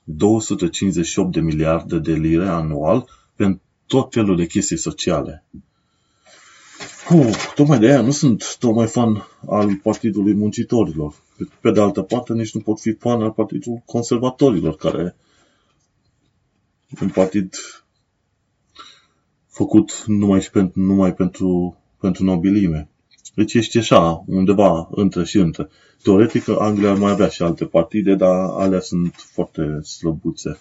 258 de miliarde de lire anual pentru tot felul de chestii sociale. Uh, tocmai de aia nu sunt tocmai fan al Partidului Muncitorilor. Pe de altă parte, nici nu pot fi fan al Partidului Conservatorilor, care un partid făcut numai, și pentru, numai pentru, pentru nobilime. Deci ești așa, undeva între și între. Teoretic, Anglia ar mai avea și alte partide, dar alea sunt foarte slăbuțe.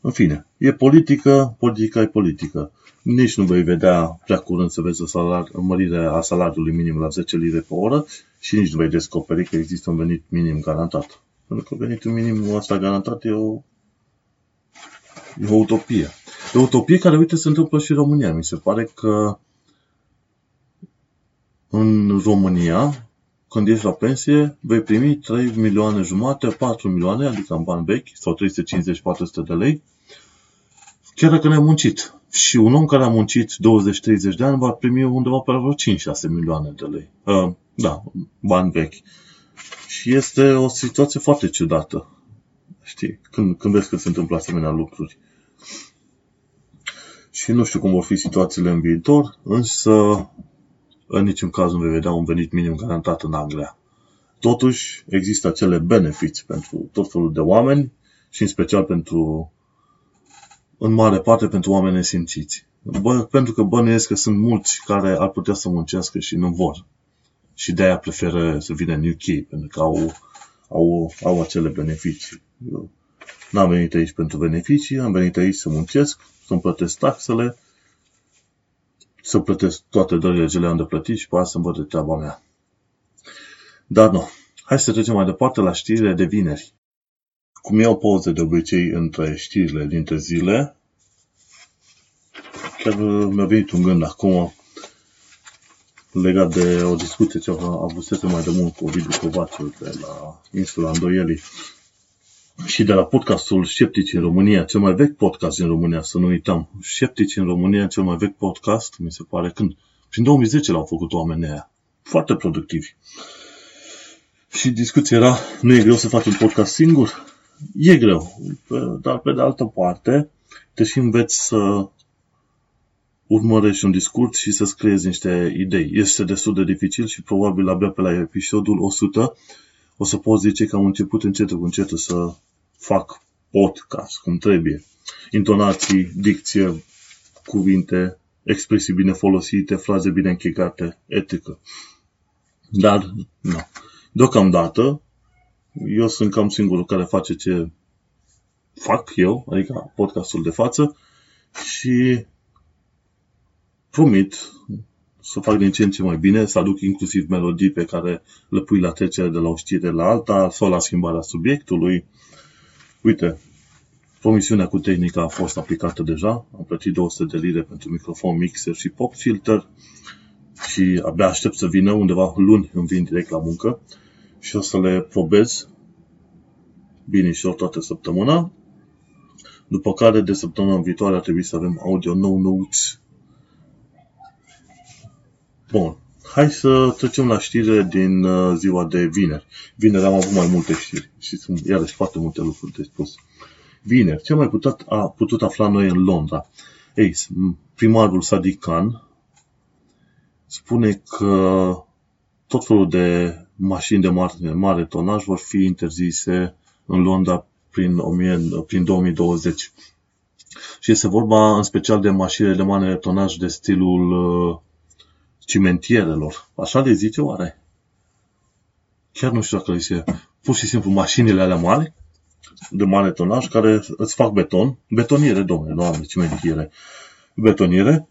În fine, e politică, politica e politică. Nici nu vei vedea prea curând să vezi o, salar, o mărire a salariului minim la 10 lire pe oră și nici nu vei descoperi că există un venit minim garantat. Pentru că venitul minim ăsta garantat e o, e o utopie. E o utopie care, uite, se întâmplă și în România. Mi se pare că în România, când ești la pensie, vei primi 3 milioane jumate, 4 milioane, adică în bani vechi, sau 350-400 de lei, chiar dacă ne-ai muncit. Și un om care a muncit 20-30 de ani va primi undeva pe vreo 5-6 milioane de lei. Uh, da, bani vechi. Și este o situație foarte ciudată. Știi? Când, când vezi că se întâmplă asemenea lucruri. Și nu știu cum vor fi situațiile în viitor, însă în niciun caz nu vei vedea un venit minim garantat în Anglia. Totuși, există acele benefiți pentru tot felul de oameni și în special pentru, în mare parte, pentru oameni nesimțiți. Bă, pentru că bănuiesc că sunt mulți care ar putea să muncească și nu vor. Și de-aia preferă să vină în UK, pentru că au, au, au acele beneficii. Eu n-am venit aici pentru beneficii, am venit aici să muncesc, să-mi plătesc taxele să plătesc toate dările ce le-am de plătit și pe aia să-mi văd de treaba mea. Dar nu. Hai să trecem mai departe la știrile de vineri. Cum iau pauze de obicei între știrile dintre zile, chiar mi-a venit un gând acum legat de o discuție ce am avut mai de mult cu Ovidiu Covaciu de la insula Îndoielii și de la podcastul Sceptici în România, cel mai vechi podcast din România, să nu uităm. Sceptici în România, cel mai vechi podcast, mi se pare, când? Prin 2010 l-au făcut oamenii aia. Foarte productivi. Și discuția era, nu e greu să faci un podcast singur? E greu, dar pe de altă parte te și înveți să urmărești un discurs și să scriezi niște idei. Este destul de dificil și probabil abia pe la episodul 100 o să pot zice că am început încetul cu încetul să fac podcast cum trebuie. Intonații, dicție, cuvinte, expresii bine folosite, fraze bine închegate, etică. Dar, nu. Deocamdată, eu sunt cam singurul care face ce fac eu, adică podcastul de față, și promit să fac din ce în ce mai bine, să aduc inclusiv melodii pe care le pui la trecere de la o știre la alta sau la schimbarea subiectului. Uite, promisiunea cu tehnica a fost aplicată deja, am plătit 200 de lire pentru microfon, mixer și pop filter și abia aștept să vină. Undeva luni îmi vin direct la muncă și o să le probez. Bine și toată săptămâna. După care de săptămâna viitoare ar trebui să avem audio no notes Bun. Hai să trecem la știre din uh, ziua de vineri. Vineri am avut mai multe știri și sunt iarăși foarte multe lucruri de spus. Vineri, ce mai putut, a putut afla noi în Londra? Ei, primarul Sadiq Khan spune că tot felul de mașini de mare, mare tonaj vor fi interzise în Londra prin, 1000, prin 2020. Și este vorba în special de mașinile de mare tonaj de stilul uh, cimentierelor. Așa le zice oare? Chiar nu știu dacă le zice. Pur și simplu mașinile alea mari, de mare tonaj, care îți fac beton, betoniere, domnule, nu am cimentiere, betoniere,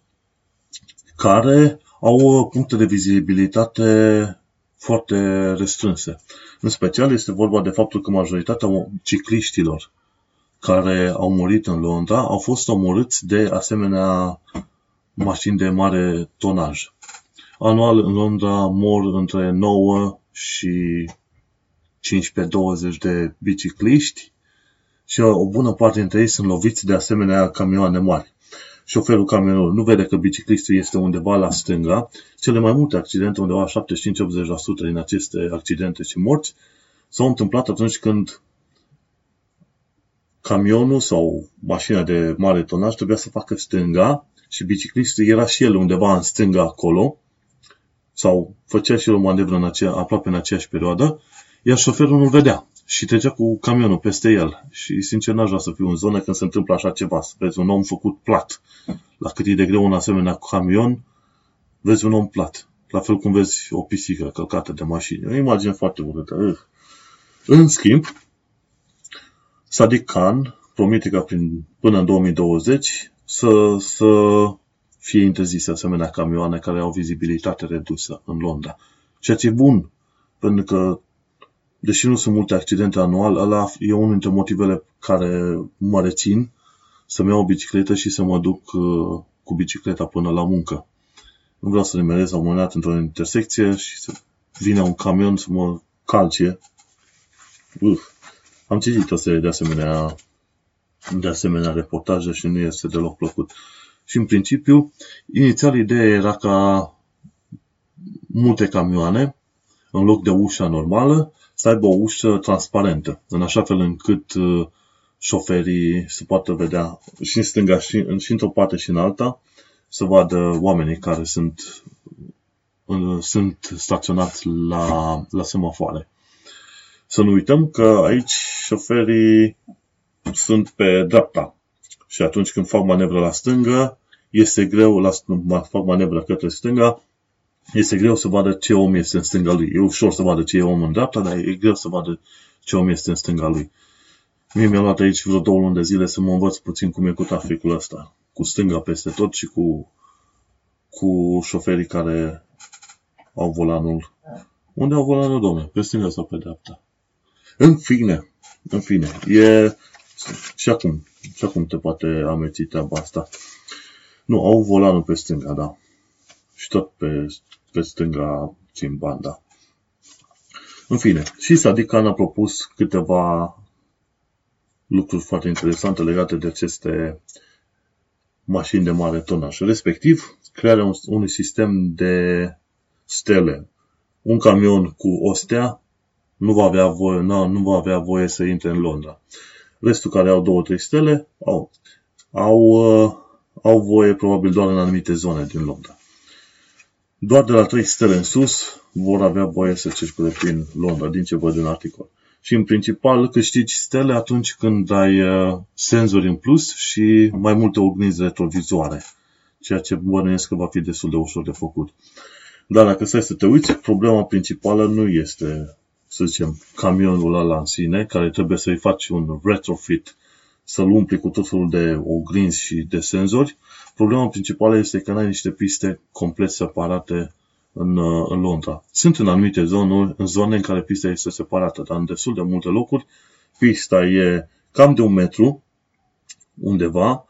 care au puncte de vizibilitate foarte restrânse. În special este vorba de faptul că majoritatea cicliștilor care au murit în Londra au fost omorâți de asemenea mașini de mare tonaj. Anual în Londra mor între 9 și 15-20 de bicicliști și o bună parte dintre ei sunt loviți de asemenea camioane mari. Șoferul camionului nu vede că biciclistul este undeva la stânga. Cele mai multe accidente, undeva 75-80% din aceste accidente și morți, s-au întâmplat atunci când camionul sau mașina de mare tonaj trebuia să facă stânga și biciclistul era și el undeva în stânga acolo sau făcea și el o manevră în acea, aproape în aceeași perioadă, iar șoferul nu vedea și trecea cu camionul peste el. Și sincer n-aș vrea să fiu în zonă când se întâmplă așa ceva, să vezi un om făcut plat. La cât e de greu un asemenea camion, vezi un om plat. La fel cum vezi o pisică călcată de mașini. O imagine foarte urâtă. În schimb, Sadiq Khan promite ca prin, până în 2020 să, să fie interzise asemenea camioane care au vizibilitate redusă în Londra. Ceea ce e bun, pentru că, deși nu sunt multe accidente anual, ăla e unul dintre motivele care mă rețin să-mi iau o bicicletă și să mă duc uh, cu bicicleta până la muncă. Nu vreau să nimerez la un moment dat într-o intersecție și să vină un camion să mă calce. Uf. Am citit o serie de asemenea, de asemenea reportaje și nu este deloc plăcut. Și în principiu, inițial ideea era ca multe camioane, în loc de ușa normală, să aibă o ușă transparentă, în așa fel încât uh, șoferii să poată vedea și în stânga și, și într-o parte și în alta, să vadă oamenii care sunt, uh, sunt staționați la, la semafoare. Să nu uităm că aici șoferii sunt pe dreapta și atunci când fac manevră la stângă, este greu, la, fac manevră către stânga, este greu să vadă ce om este în stânga lui. E ușor să vadă ce e om în dreapta, dar e greu să vadă ce om este în stânga lui. Mie mi-a luat aici vreo două luni de zile să mă învăț puțin cum e cu traficul ăsta. Cu stânga peste tot și cu, cu șoferii care au volanul. Unde au volanul, domne? Pe stânga sau pe dreapta? În fine, în fine, e și acum, și acum te poate ameți treaba asta. Nu, au volanul pe stânga, da. Și tot pe, pe stânga țin banda. În fine, și Sadikan a propus câteva lucruri foarte interesante legate de aceste mașini de mare tonaj. Respectiv, crearea unui sistem de stele. Un camion cu o stea nu va avea voie, nu, nu va avea voie să intre în Londra. Restul care au două, trei stele au, au uh, au voie probabil doar în anumite zone din Londra. Doar de la 3 stele în sus vor avea voie să circule prin Londra, din ce văd în articol. Și în principal câștigi stele atunci când ai uh, senzori în plus și mai multe ognizi retrovizoare, ceea ce bănuiesc că va fi destul de ușor de făcut. Dar dacă stai să te uiți, problema principală nu este, să zicem, camionul ăla în sine, care trebuie să-i faci un retrofit, să-l umpli cu tot felul de oglinzi și de senzori. Problema principală este că n-ai niște piste complet separate în, în Londra. Sunt în anumite zone, în zone în care pista este separată, dar în destul de multe locuri pista e cam de un metru undeva,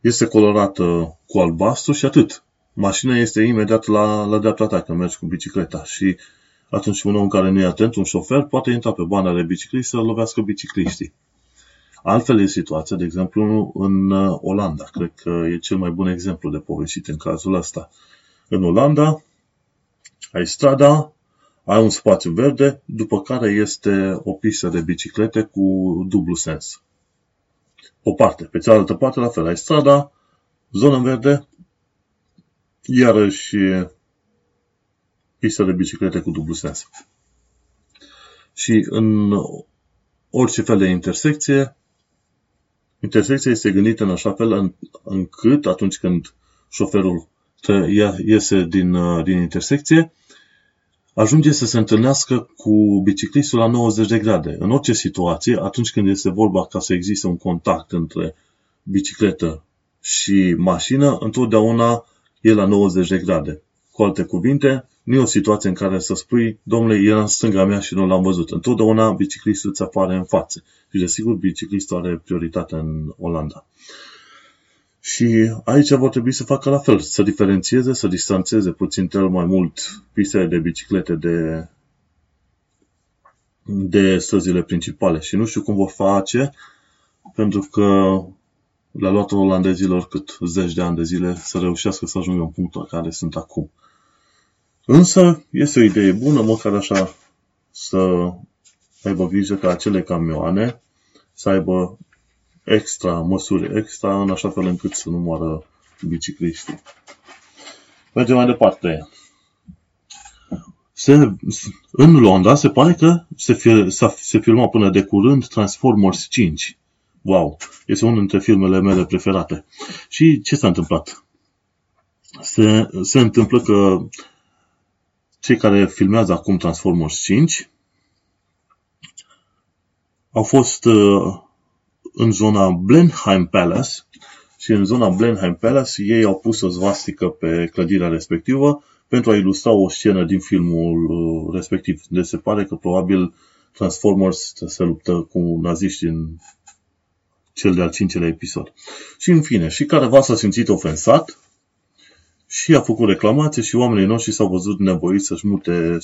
este colorată cu albastru și atât. Mașina este imediat la, la dreapta ta când mergi cu bicicleta și atunci un om care nu e atent, un șofer, poate intra pe banda de bicicliști să lovească bicicliștii. Altfel e situația, de exemplu, în uh, Olanda. Cred că e cel mai bun exemplu de povestit în cazul ăsta. În Olanda, ai strada, ai un spațiu verde, după care este o pistă de biciclete cu dublu sens. O parte. Pe cealaltă parte, la fel, ai strada, zonă verde, iarăși pistă de biciclete cu dublu sens. Și în orice fel de intersecție, intersecția este gândită în așa fel încât atunci când șoferul iese din, din intersecție, ajunge să se întâlnească cu biciclistul la 90 de grade. În orice situație, atunci când este vorba ca să existe un contact între bicicletă și mașină, întotdeauna e la 90 de grade. Cu alte cuvinte, nu e o situație în care să spui, domnule, era în stânga mea și nu l-am văzut. Întotdeauna biciclistul îți apare în față. Și desigur, biciclistul are prioritate în Olanda. Și aici vor trebui să facă la fel, să diferențieze, să distanțeze puțin cel mai mult pistele de biciclete de, de străzile principale. Și nu știu cum vor face, pentru că le-a luat olandezilor cât zeci de ani de zile să reușească să ajungă în punctul în care sunt acum. Însă este o idee bună, măcar așa, să aibă grijă ca acele camioane să aibă extra, măsuri extra, în așa fel încât să nu moară bicicliștii. Mergem mai departe. Se, în Londra se pare că se, fil, se filma până de curând Transformers 5. Wow! Este unul dintre filmele mele preferate. Și ce s-a întâmplat? Se, se întâmplă că cei care filmează acum Transformers 5 au fost uh, în zona Blenheim Palace și în zona Blenheim Palace ei au pus o zvastică pe clădirea respectivă pentru a ilustra o scenă din filmul uh, respectiv. Deci se pare că probabil Transformers se luptă cu naziști în cel de-al cincelea episod. Și în fine, și careva s-a simțit ofensat și a făcut reclamație și oamenii noștri s-au văzut nevoiți să-și mute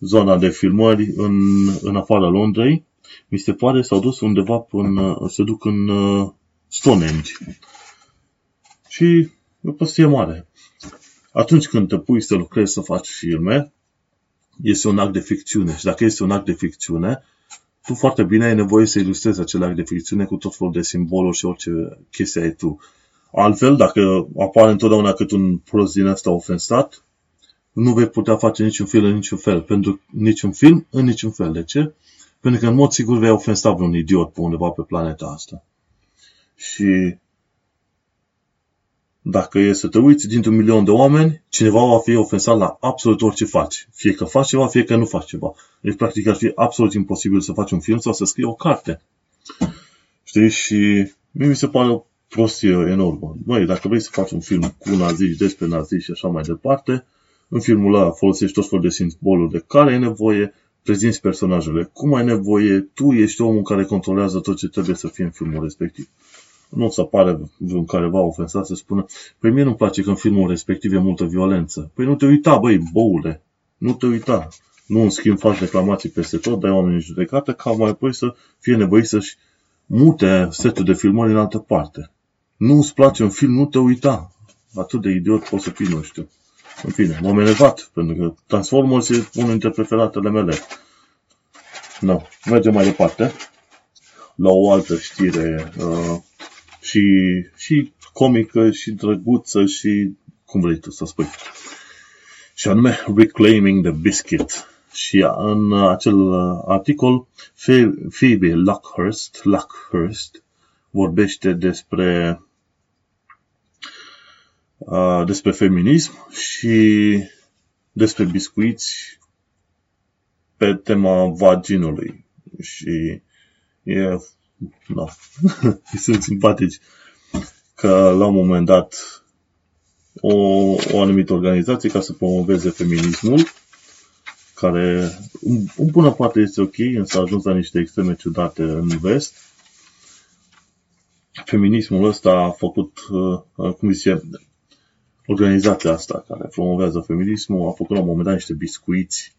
zona de filmări în, în afara Londrei mi se pare, s-au dus undeva până, se duc în uh, Stonehenge. Și e o prostie mare. Atunci când te pui să lucrezi să faci filme, este un act de ficțiune. Și dacă este un act de ficțiune, tu foarte bine ai nevoie să ilustrezi acel act de ficțiune cu tot felul de simboluri și orice chestie ai tu. Altfel, dacă apare întotdeauna cât un prost din ăsta ofensat, nu vei putea face niciun film în niciun fel. Pentru niciun film în niciun fel. De ce? Pentru că în mod sigur vei ofensa vreun idiot pe undeva pe planeta asta. Și dacă e să te uiți dintr-un milion de oameni, cineva va fi ofensat la absolut orice faci. Fie că faci ceva, fie că nu faci ceva. Deci, practic, ar fi absolut imposibil să faci un film sau să scrii o carte. Știi? Și mie mi se pare o prostie enormă. Măi, dacă vrei să faci un film cu naziști, despre naziști și așa mai departe, în filmul ăla folosești tot felul de simboluri de care e nevoie, prezinți personajele. Cum ai nevoie, tu ești omul care controlează tot ce trebuie să fie în filmul respectiv. Nu o să apare vreun careva ofensat să spună, păi mie nu-mi place că în filmul respectiv e multă violență. Păi nu te uita, băi, boule, nu te uita. Nu, în schimb, faci reclamații peste tot, dai oamenii în judecată, ca mai apoi să fie nevoit să-și mute setul de filmări în altă parte. Nu îți place un film, nu te uita. Atât de idiot poți să fii, nu știu. În fine, m-am elevat, pentru că Transformers e unul dintre preferatele mele. No, mergem mai departe la o altă știre uh, și, și comică și drăguță și cum vrei tu să spui. Și anume Reclaiming the Biscuit. Și în acel articol, Phoebe Luckhurst, Luckhurst vorbește despre uh, despre feminism și despre biscuiți pe tema vaginului. Și e, no, sunt simpatici că la un moment dat o, o anumită organizație ca să promoveze feminismul, care în bună parte este ok, însă a ajuns la niște extreme ciudate în vest. Feminismul ăsta a făcut, uh, cum zice, organizația asta care promovează feminismul a făcut la un moment dat niște biscuiți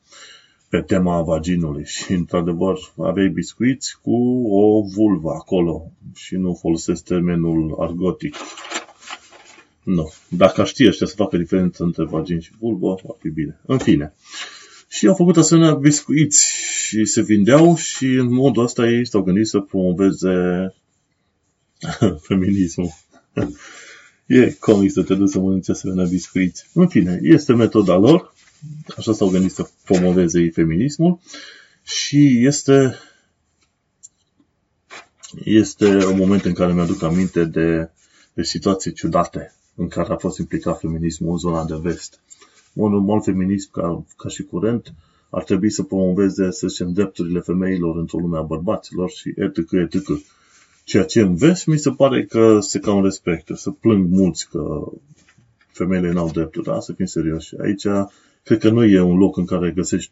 pe tema vaginului și, într-adevăr, aveai biscuiți cu o vulvă acolo și nu folosesc termenul argotic. Nu. Dacă știe ăștia să facă diferență între vagin și vulvă, va fi bine. În fine. Și au făcut asemenea biscuiți și se vindeau și în modul ăsta ei s-au gândit să promoveze feminismul. E comic să te duci să mănânci asemenea biscuiți. În fine, este metoda lor Așa s-au gândit să promoveze feminismul și este este un moment în care mi-aduc aminte de, de situații ciudate în care a fost implicat feminismul în zona de vest. Un normal feminism ca, ca și curent ar trebui să promoveze, să zicem, drepturile femeilor într-o lume a bărbaților și etc. etc. Ceea ce în vest mi se pare că se cam respectă. Să plâng mulți că femeile n-au drepturi, da? să fim serioși. Aici cred că nu e un loc în care găsești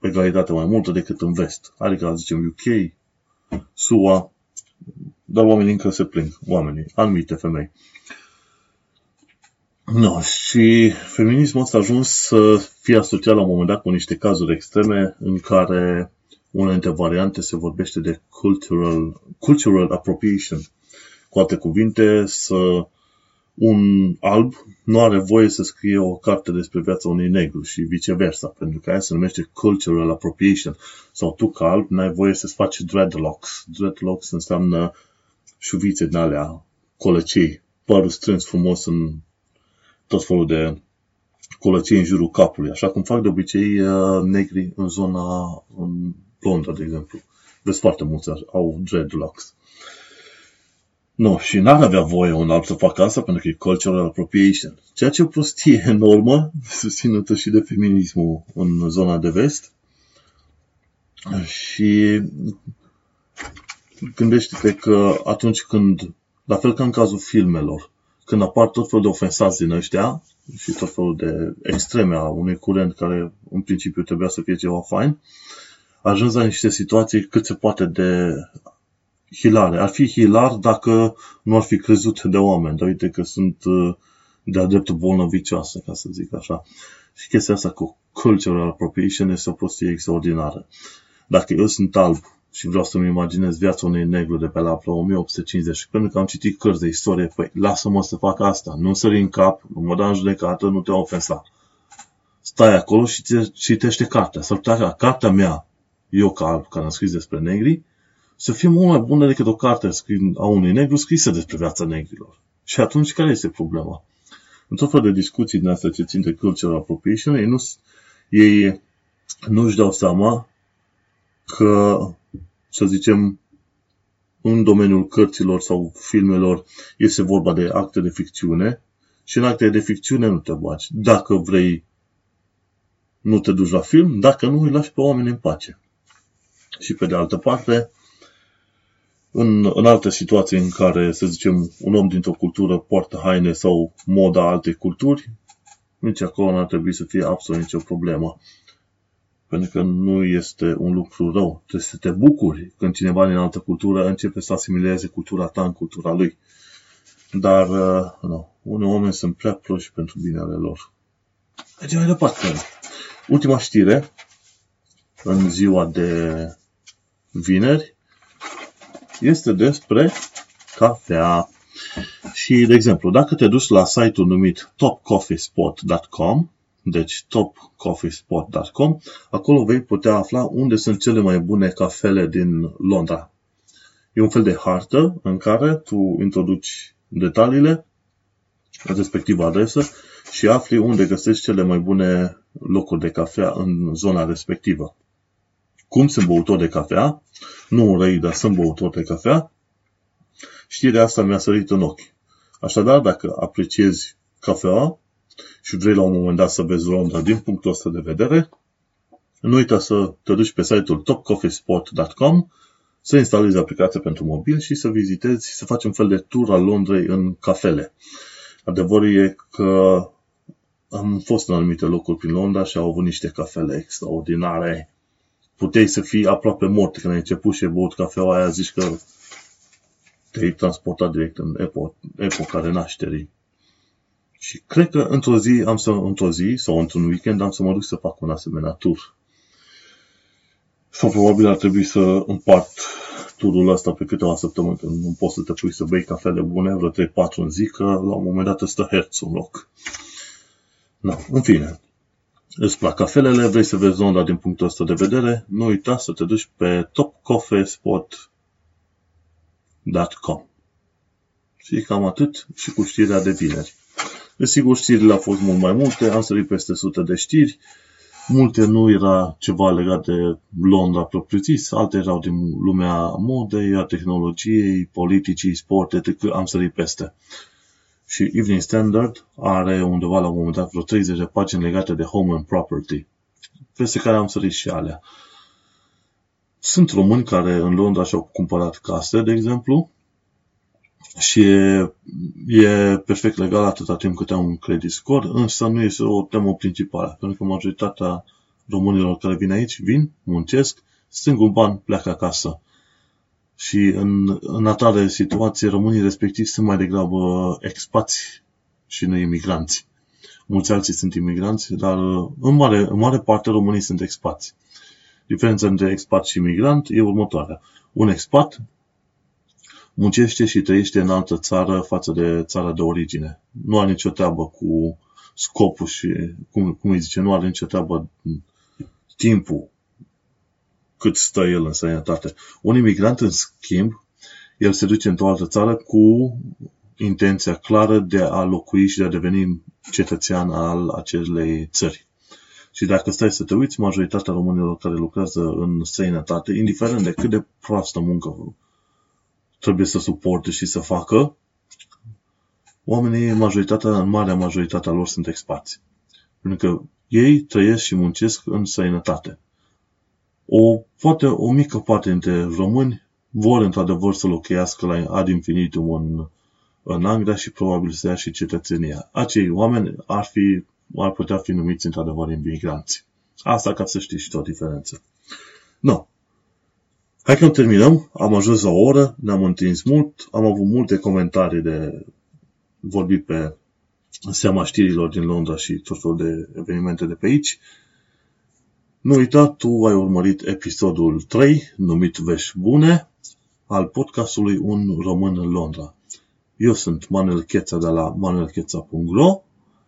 egalitate mai multă decât în vest. Adică, zicem, UK, SUA, dar oamenii încă se plâng, oamenii, anumite femei. No, și feminismul ăsta a ajuns să fie asociat la un moment dat cu niște cazuri extreme în care una dintre variante se vorbește de cultural, cultural appropriation. Cu alte cuvinte, să un alb nu are voie să scrie o carte despre viața unui negru și viceversa, pentru că aia se numește cultural appropriation. Sau tu ca alb n-ai voie să-ți faci dreadlocks. Dreadlocks înseamnă șuvițe din alea, colăcei, părul strâns frumos în tot felul de colăcei în jurul capului, așa cum fac de obicei uh, negri în zona în Londra, de exemplu. Vezi foarte mulți au dreadlocks. Nu, și n-ar avea voie un alb să facă asta pentru că e cultural appropriation. Ceea ce o prostie enormă, susținută și de feminismul în zona de vest. Și gândește-te că atunci când, la fel ca în cazul filmelor, când apar tot felul de ofensați din ăștia și tot felul de extreme a unui curent care în principiu trebuia să fie ceva fain, ajungi la niște situații cât se poate de hilare. Ar fi hilar dacă nu ar fi crezut de oameni. Dar uite că sunt uh, de-a dreptul bolnăvicioasă, ca să zic așa. Și chestia asta cu cultural appropriation este o prostie extraordinară. Dacă eu sunt alb și vreau să-mi imaginez viața unui negru de pe la 1850 și pentru că am citit cărți de istorie, păi lasă-mă să fac asta, nu sări în cap, nu mă da în judecată, nu te ofensa. Stai acolo și citește cartea. S-ar putea ca cartea mea, eu ca alb, care am scris despre negri, să fie mult mai bună decât o carte a unui negru scrisă despre viața negrilor. Și atunci care este problema? În tot fel de discuții din astea ce țin de cultural appropriation, ei nu, ei nu își dau seama că, să zicem, în domeniul cărților sau filmelor este vorba de acte de ficțiune și în acte de ficțiune nu te bagi. Dacă vrei, nu te duci la film, dacă nu, îi lași pe oameni în pace. Și pe de altă parte, în, în alte situații în care, să zicem, un om dintr-o cultură poartă haine sau moda alte culturi, nici acolo nu ar trebui să fie absolut nicio problemă. Pentru că nu este un lucru rău. Trebuie să te bucuri când cineva din altă cultură începe să asimileze cultura ta în cultura lui. Dar, uh, nu, unii oameni sunt prea proști pentru binele lor. Mergem mai departe. Ultima știre, în ziua de vineri, este despre cafea. Și, de exemplu, dacă te duci la site-ul numit topcoffeespot.com, deci topcoffeespot.com, acolo vei putea afla unde sunt cele mai bune cafele din Londra. E un fel de hartă în care tu introduci detaliile respectiva adresă și afli unde găsești cele mai bune locuri de cafea în zona respectivă. Cum sunt băutor de cafea, nu urei, dar sunt băutor de cafea, știrea asta mi-a sărit în ochi. Așadar, dacă apreciezi cafeaua și vrei la un moment dat să vezi Londra din punctul ăsta de vedere, nu uita să te duci pe site-ul topcoffeespot.com, să instalezi aplicația pentru mobil și să vizitezi, să faci un fel de tur al Londrei în cafele. Adevărul e că am fost în anumite locuri prin Londra și au avut niște cafele extraordinare. Puteai să fii aproape mort când ai început și ai băut cafeaua aia, zici că te-ai transportat direct în epo- epoca renașterii. Și cred că într-o zi, am să, într-o zi sau într-un weekend am să mă duc să fac un asemenea tur. Sau probabil ar trebui să împart turul ăsta pe câteva săptămâni, că nu poți să te pui să bei cafele bune, vreo 3-4 în zi, că la un moment dat stă herț un loc. Na, în fine, îți plac cafelele, vrei să vezi onda din punctul ăsta de vedere, nu uita să te duci pe topcoffeespot.com Și cam atât și cu știrea de vineri. Desigur, știrile au fost mult mai multe, am sărit peste sute de știri, multe nu era ceva legat de Londra propriu-zis, alte erau din lumea modei, a tehnologiei, politicii, sport, etc. Am sărit peste. Și Evening Standard are undeva la un moment dat vreo 30 de pagini legate de home and property, peste care am sărit și alea. Sunt români care în Londra și-au cumpărat case, de exemplu, și e, e perfect legal atâta timp cât au un credit score, însă nu este o temă principală, pentru că majoritatea românilor care vin aici, vin, muncesc, strâng un ban, pleacă acasă. Și în, în atare situație, românii respectivi sunt mai degrabă expați și nu imigranți. Mulți alții sunt imigranți, dar în mare, în mare parte românii sunt expați. Diferența între expat și imigrant e următoarea. Un expat muncește și trăiește în altă țară față de țara de origine. Nu are nicio treabă cu scopul și, cum, cum îi zice, nu are nicio treabă timpul cât stă el în sănătate. Un imigrant, în schimb, el se duce într-o altă țară cu intenția clară de a locui și de a deveni cetățean al acelei țări. Și dacă stai să te uiți, majoritatea românilor care lucrează în străinătate, indiferent de cât de proastă muncă trebuie să suporte și să facă, oamenii, majoritatea, în marea majoritatea lor sunt expați. Pentru că ei trăiesc și muncesc în sănătate. O, poate o mică parte dintre români vor într-adevăr să locuiască la ad infinitum în, în Anglia și probabil să ia și cetățenia. Acei oameni ar, fi, ar putea fi numiți într-adevăr imigranți. Asta ca să știi și o diferență. No. Hai că terminăm. Am ajuns la o oră, ne-am întins mult, am avut multe comentarii de vorbit pe seama știrilor din Londra și tot felul de evenimente de pe aici. Nu uita, tu ai urmărit episodul 3, numit Vești Bune, al podcastului Un Român în Londra. Eu sunt Manuel Cheța de la manuelcheța.ro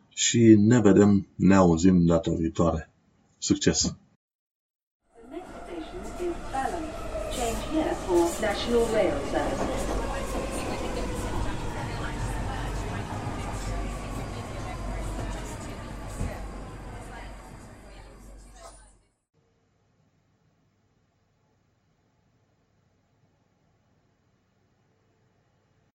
și ne vedem, ne auzim data viitoare. Succes! The next station is Balham. Change here for National Rail Service.